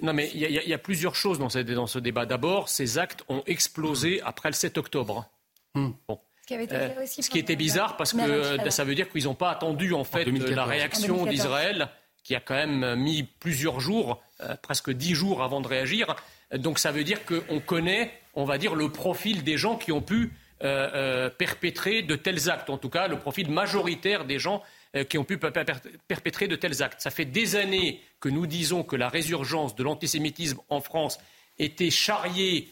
Non, mais il y, y, a plusieurs choses dans ce, dans ce débat. D'abord, ces actes ont explosé après le 7 octobre. Hum. Bon. Ce qui, était bizarre parce que ça veut dire qu'ils n'ont pas attendu en fait en la réaction d'Israël qui a quand même mis plusieurs jours, presque dix jours avant de réagir. Donc ça veut dire qu'on connaît, on va dire, le profil des gens qui ont pu euh, euh, perpétrer de tels actes, en tout cas le profil majoritaire des gens euh, qui ont pu perpétrer de tels actes. Ça fait des années que nous disons que la résurgence de l'antisémitisme en France était charriée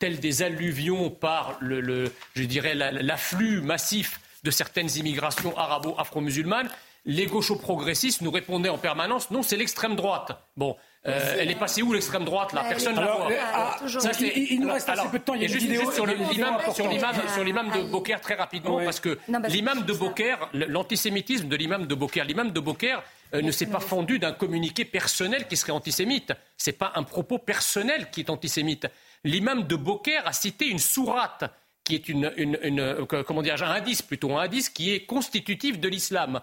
telle des alluvions par le, je dirais, l'afflux massif de certaines immigrations arabo-afro-musulmanes. Les gauchos-progressistes nous répondaient en permanence non, c'est l'extrême droite. Bon, euh, elle est passée où l'extrême droite là? Personne ne la voit. Ah, il, nous reste assez peu de temps. Il y a une vidéo sur l'imam de Beaucaire très rapidement parce que l'imam de Beaucaire, l'antisémitisme de l'imam de Beaucaire, l'imam de Beaucaire euh, ne s'est pas fendu d'un communiqué personnel qui serait antisémite. C'est pas un propos personnel qui est antisémite. L'imam de Beaucaire a cité une sourate qui est une, une, une euh, comment dire, un indice plutôt, un indice qui est constitutif de l'islam.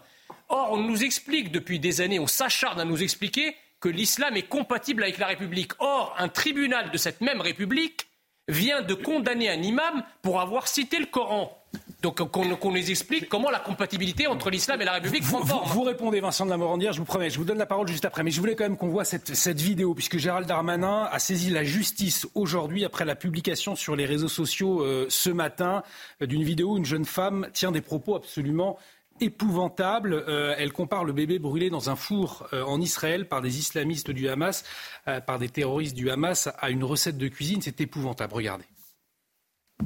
Or, on nous explique depuis des années, on s'acharne à nous expliquer que l'islam est compatible avec la République. Or, un tribunal de cette même République vient de condamner un imam pour avoir cité le Coran. Donc qu'on nous explique comment la compatibilité entre l'islam et la République vous, vous, vous, répondez, Vincent de la Morandière, je vous promets, je vous donne la parole juste après. Mais je voulais quand même qu'on voit cette, cette, vidéo, puisque Gérald Darmanin a saisi la justice aujourd'hui après la publication sur les réseaux sociaux euh, ce matin euh, d'une vidéo où une jeune femme tient des propos absolument épouvantable. Euh, elle compare le bébé brûlé dans un four euh, en Israël par des islamistes du Hamas, euh, par des terroristes du Hamas, à une recette de cuisine. C'est épouvantable. Regardez.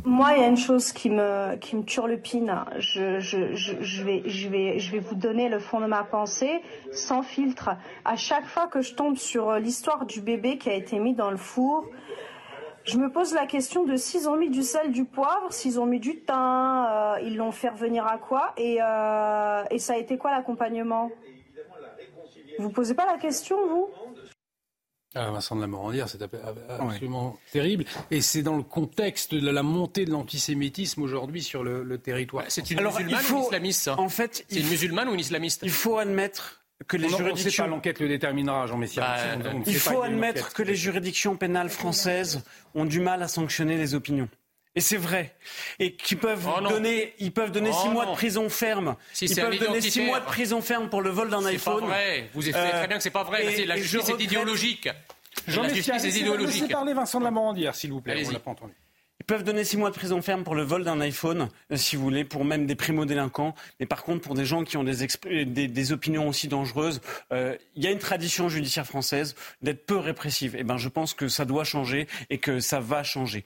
Moi, il y a une chose qui me, qui me turlupine. Je, vais, je vais vous donner le fond de ma pensée, sans filtre. À chaque fois que je tombe sur l'histoire du bébé qui a été mis dans le four, je me pose la question de s'ils ont mis du sel, du poivre, s'ils ont mis du thym, euh, ils l'ont fait revenir à quoi et, euh, et ça a été quoi l'accompagnement? Vous posez pas la question, vous? Ah, Vincent de la Morandière, c'est absolument terrible. Et c'est dans le contexte de la montée de l'antisémitisme aujourd'hui sur le, le territoire. C'est une musulmane ou une islamiste ça? En fait, c'est une musulmane ou une islamiste? Il faut admettre que les on, juridictions. On pas, l'enquête le déterminera, Jean Messia. Bah, il faut admettre que les juridictions pénales françaises ont du mal à sanctionner les opinions. Et c'est vrai. Et qu'ils peuvent oh donner, ils peuvent donner oh six mois non. de prison ferme. Si ils peuvent donner six mois de prison ferme pour le vol d'un C'est iPhone. pas vrai. Vous savez très bien que c'est pas vrai. et- C'est- la justice est regrette- idéologique. Jean la justice est idéologique. laissez parler Vincent de la Morandière, s'il vous plaît. On l'a pas entendu. Peuvent donner six mois de prison ferme pour le vol d'un iPhone, euh, si vous voulez, pour même des primo-délinquants. Mais par contre, pour des gens qui ont des, des, opinions aussi dangereuses, euh, il y a une tradition judiciaire française d'être peu répressive. Et eh ben, je pense que ça doit changer et que ça va changer.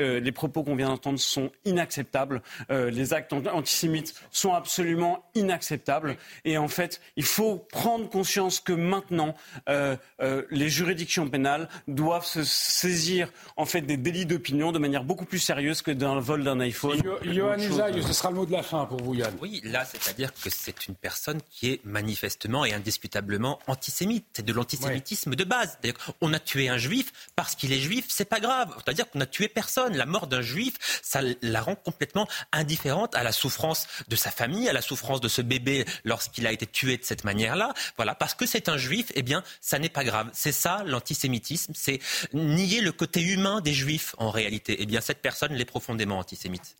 Euh, les propos qu'on vient d'entendre sont inacceptables. les actes antisémites sont absolument inacceptables. Et en fait, il faut prendre conscience que maintenant, les juridictions pénales doivent se saisir en fait des délits d'opinion de manière beaucoup plus sérieuse que dans le vol d'un iPhone. Johan Usaï, ce sera le mot de la fin pour vous, Yann. Oui, là, c'est-à-dire que c'est une personne qui est manifestement et indiscutablement antisémite. C'est de l'antisémitisme de base. On a tué un juif parce qu'il est juif, c'est pas grave. C'est-à-dire qu'on a tué personne. La mort d'un juif, ça la rend complètement indifférente à la souffrance de sa famille, à la souffrance de ce bébé lorsqu'il a été tué de cette manière-là. Voilà, parce que c'est un juif, eh bien, ça n'est pas grave. C'est ça l'antisémitisme, c'est nier le côté humain des juifs en réalité. Eh bien, cette personne l'est profondément antisémite.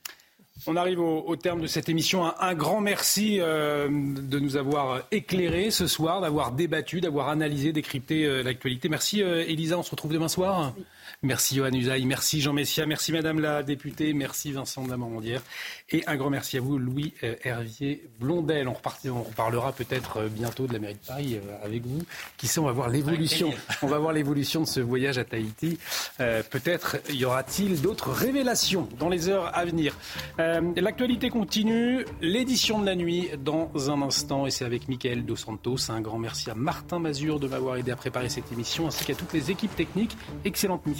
On arrive au, terme de cette émission. Un, grand merci euh, de nous avoir éclairés ce soir, d'avoir débattu, d'avoir analysé, décrypté euh, l'actualité. Merci euh, Elisa, on se retrouve demain soir. Merci Johan Usaï, merci Jean Messia, merci Madame la députée, merci Vincent Damandière et un grand merci à vous Louis euh, Hervier Blondel. On, on reparlera peut-être euh, bientôt de la mairie de Paris euh, avec vous. Qui sait, on va voir l'évolution. On va voir l'évolution de ce voyage à Tahiti. peut-être y aura-t-il d'autres révélations dans les heures à venir. L'actualité continue, l'édition de la nuit dans un instant et c'est avec Mickaël Dos Santos. Un grand merci à Martin Mazur de m'avoir aidé à préparer cette émission ainsi qu'à toutes les équipes techniques. Excellente mission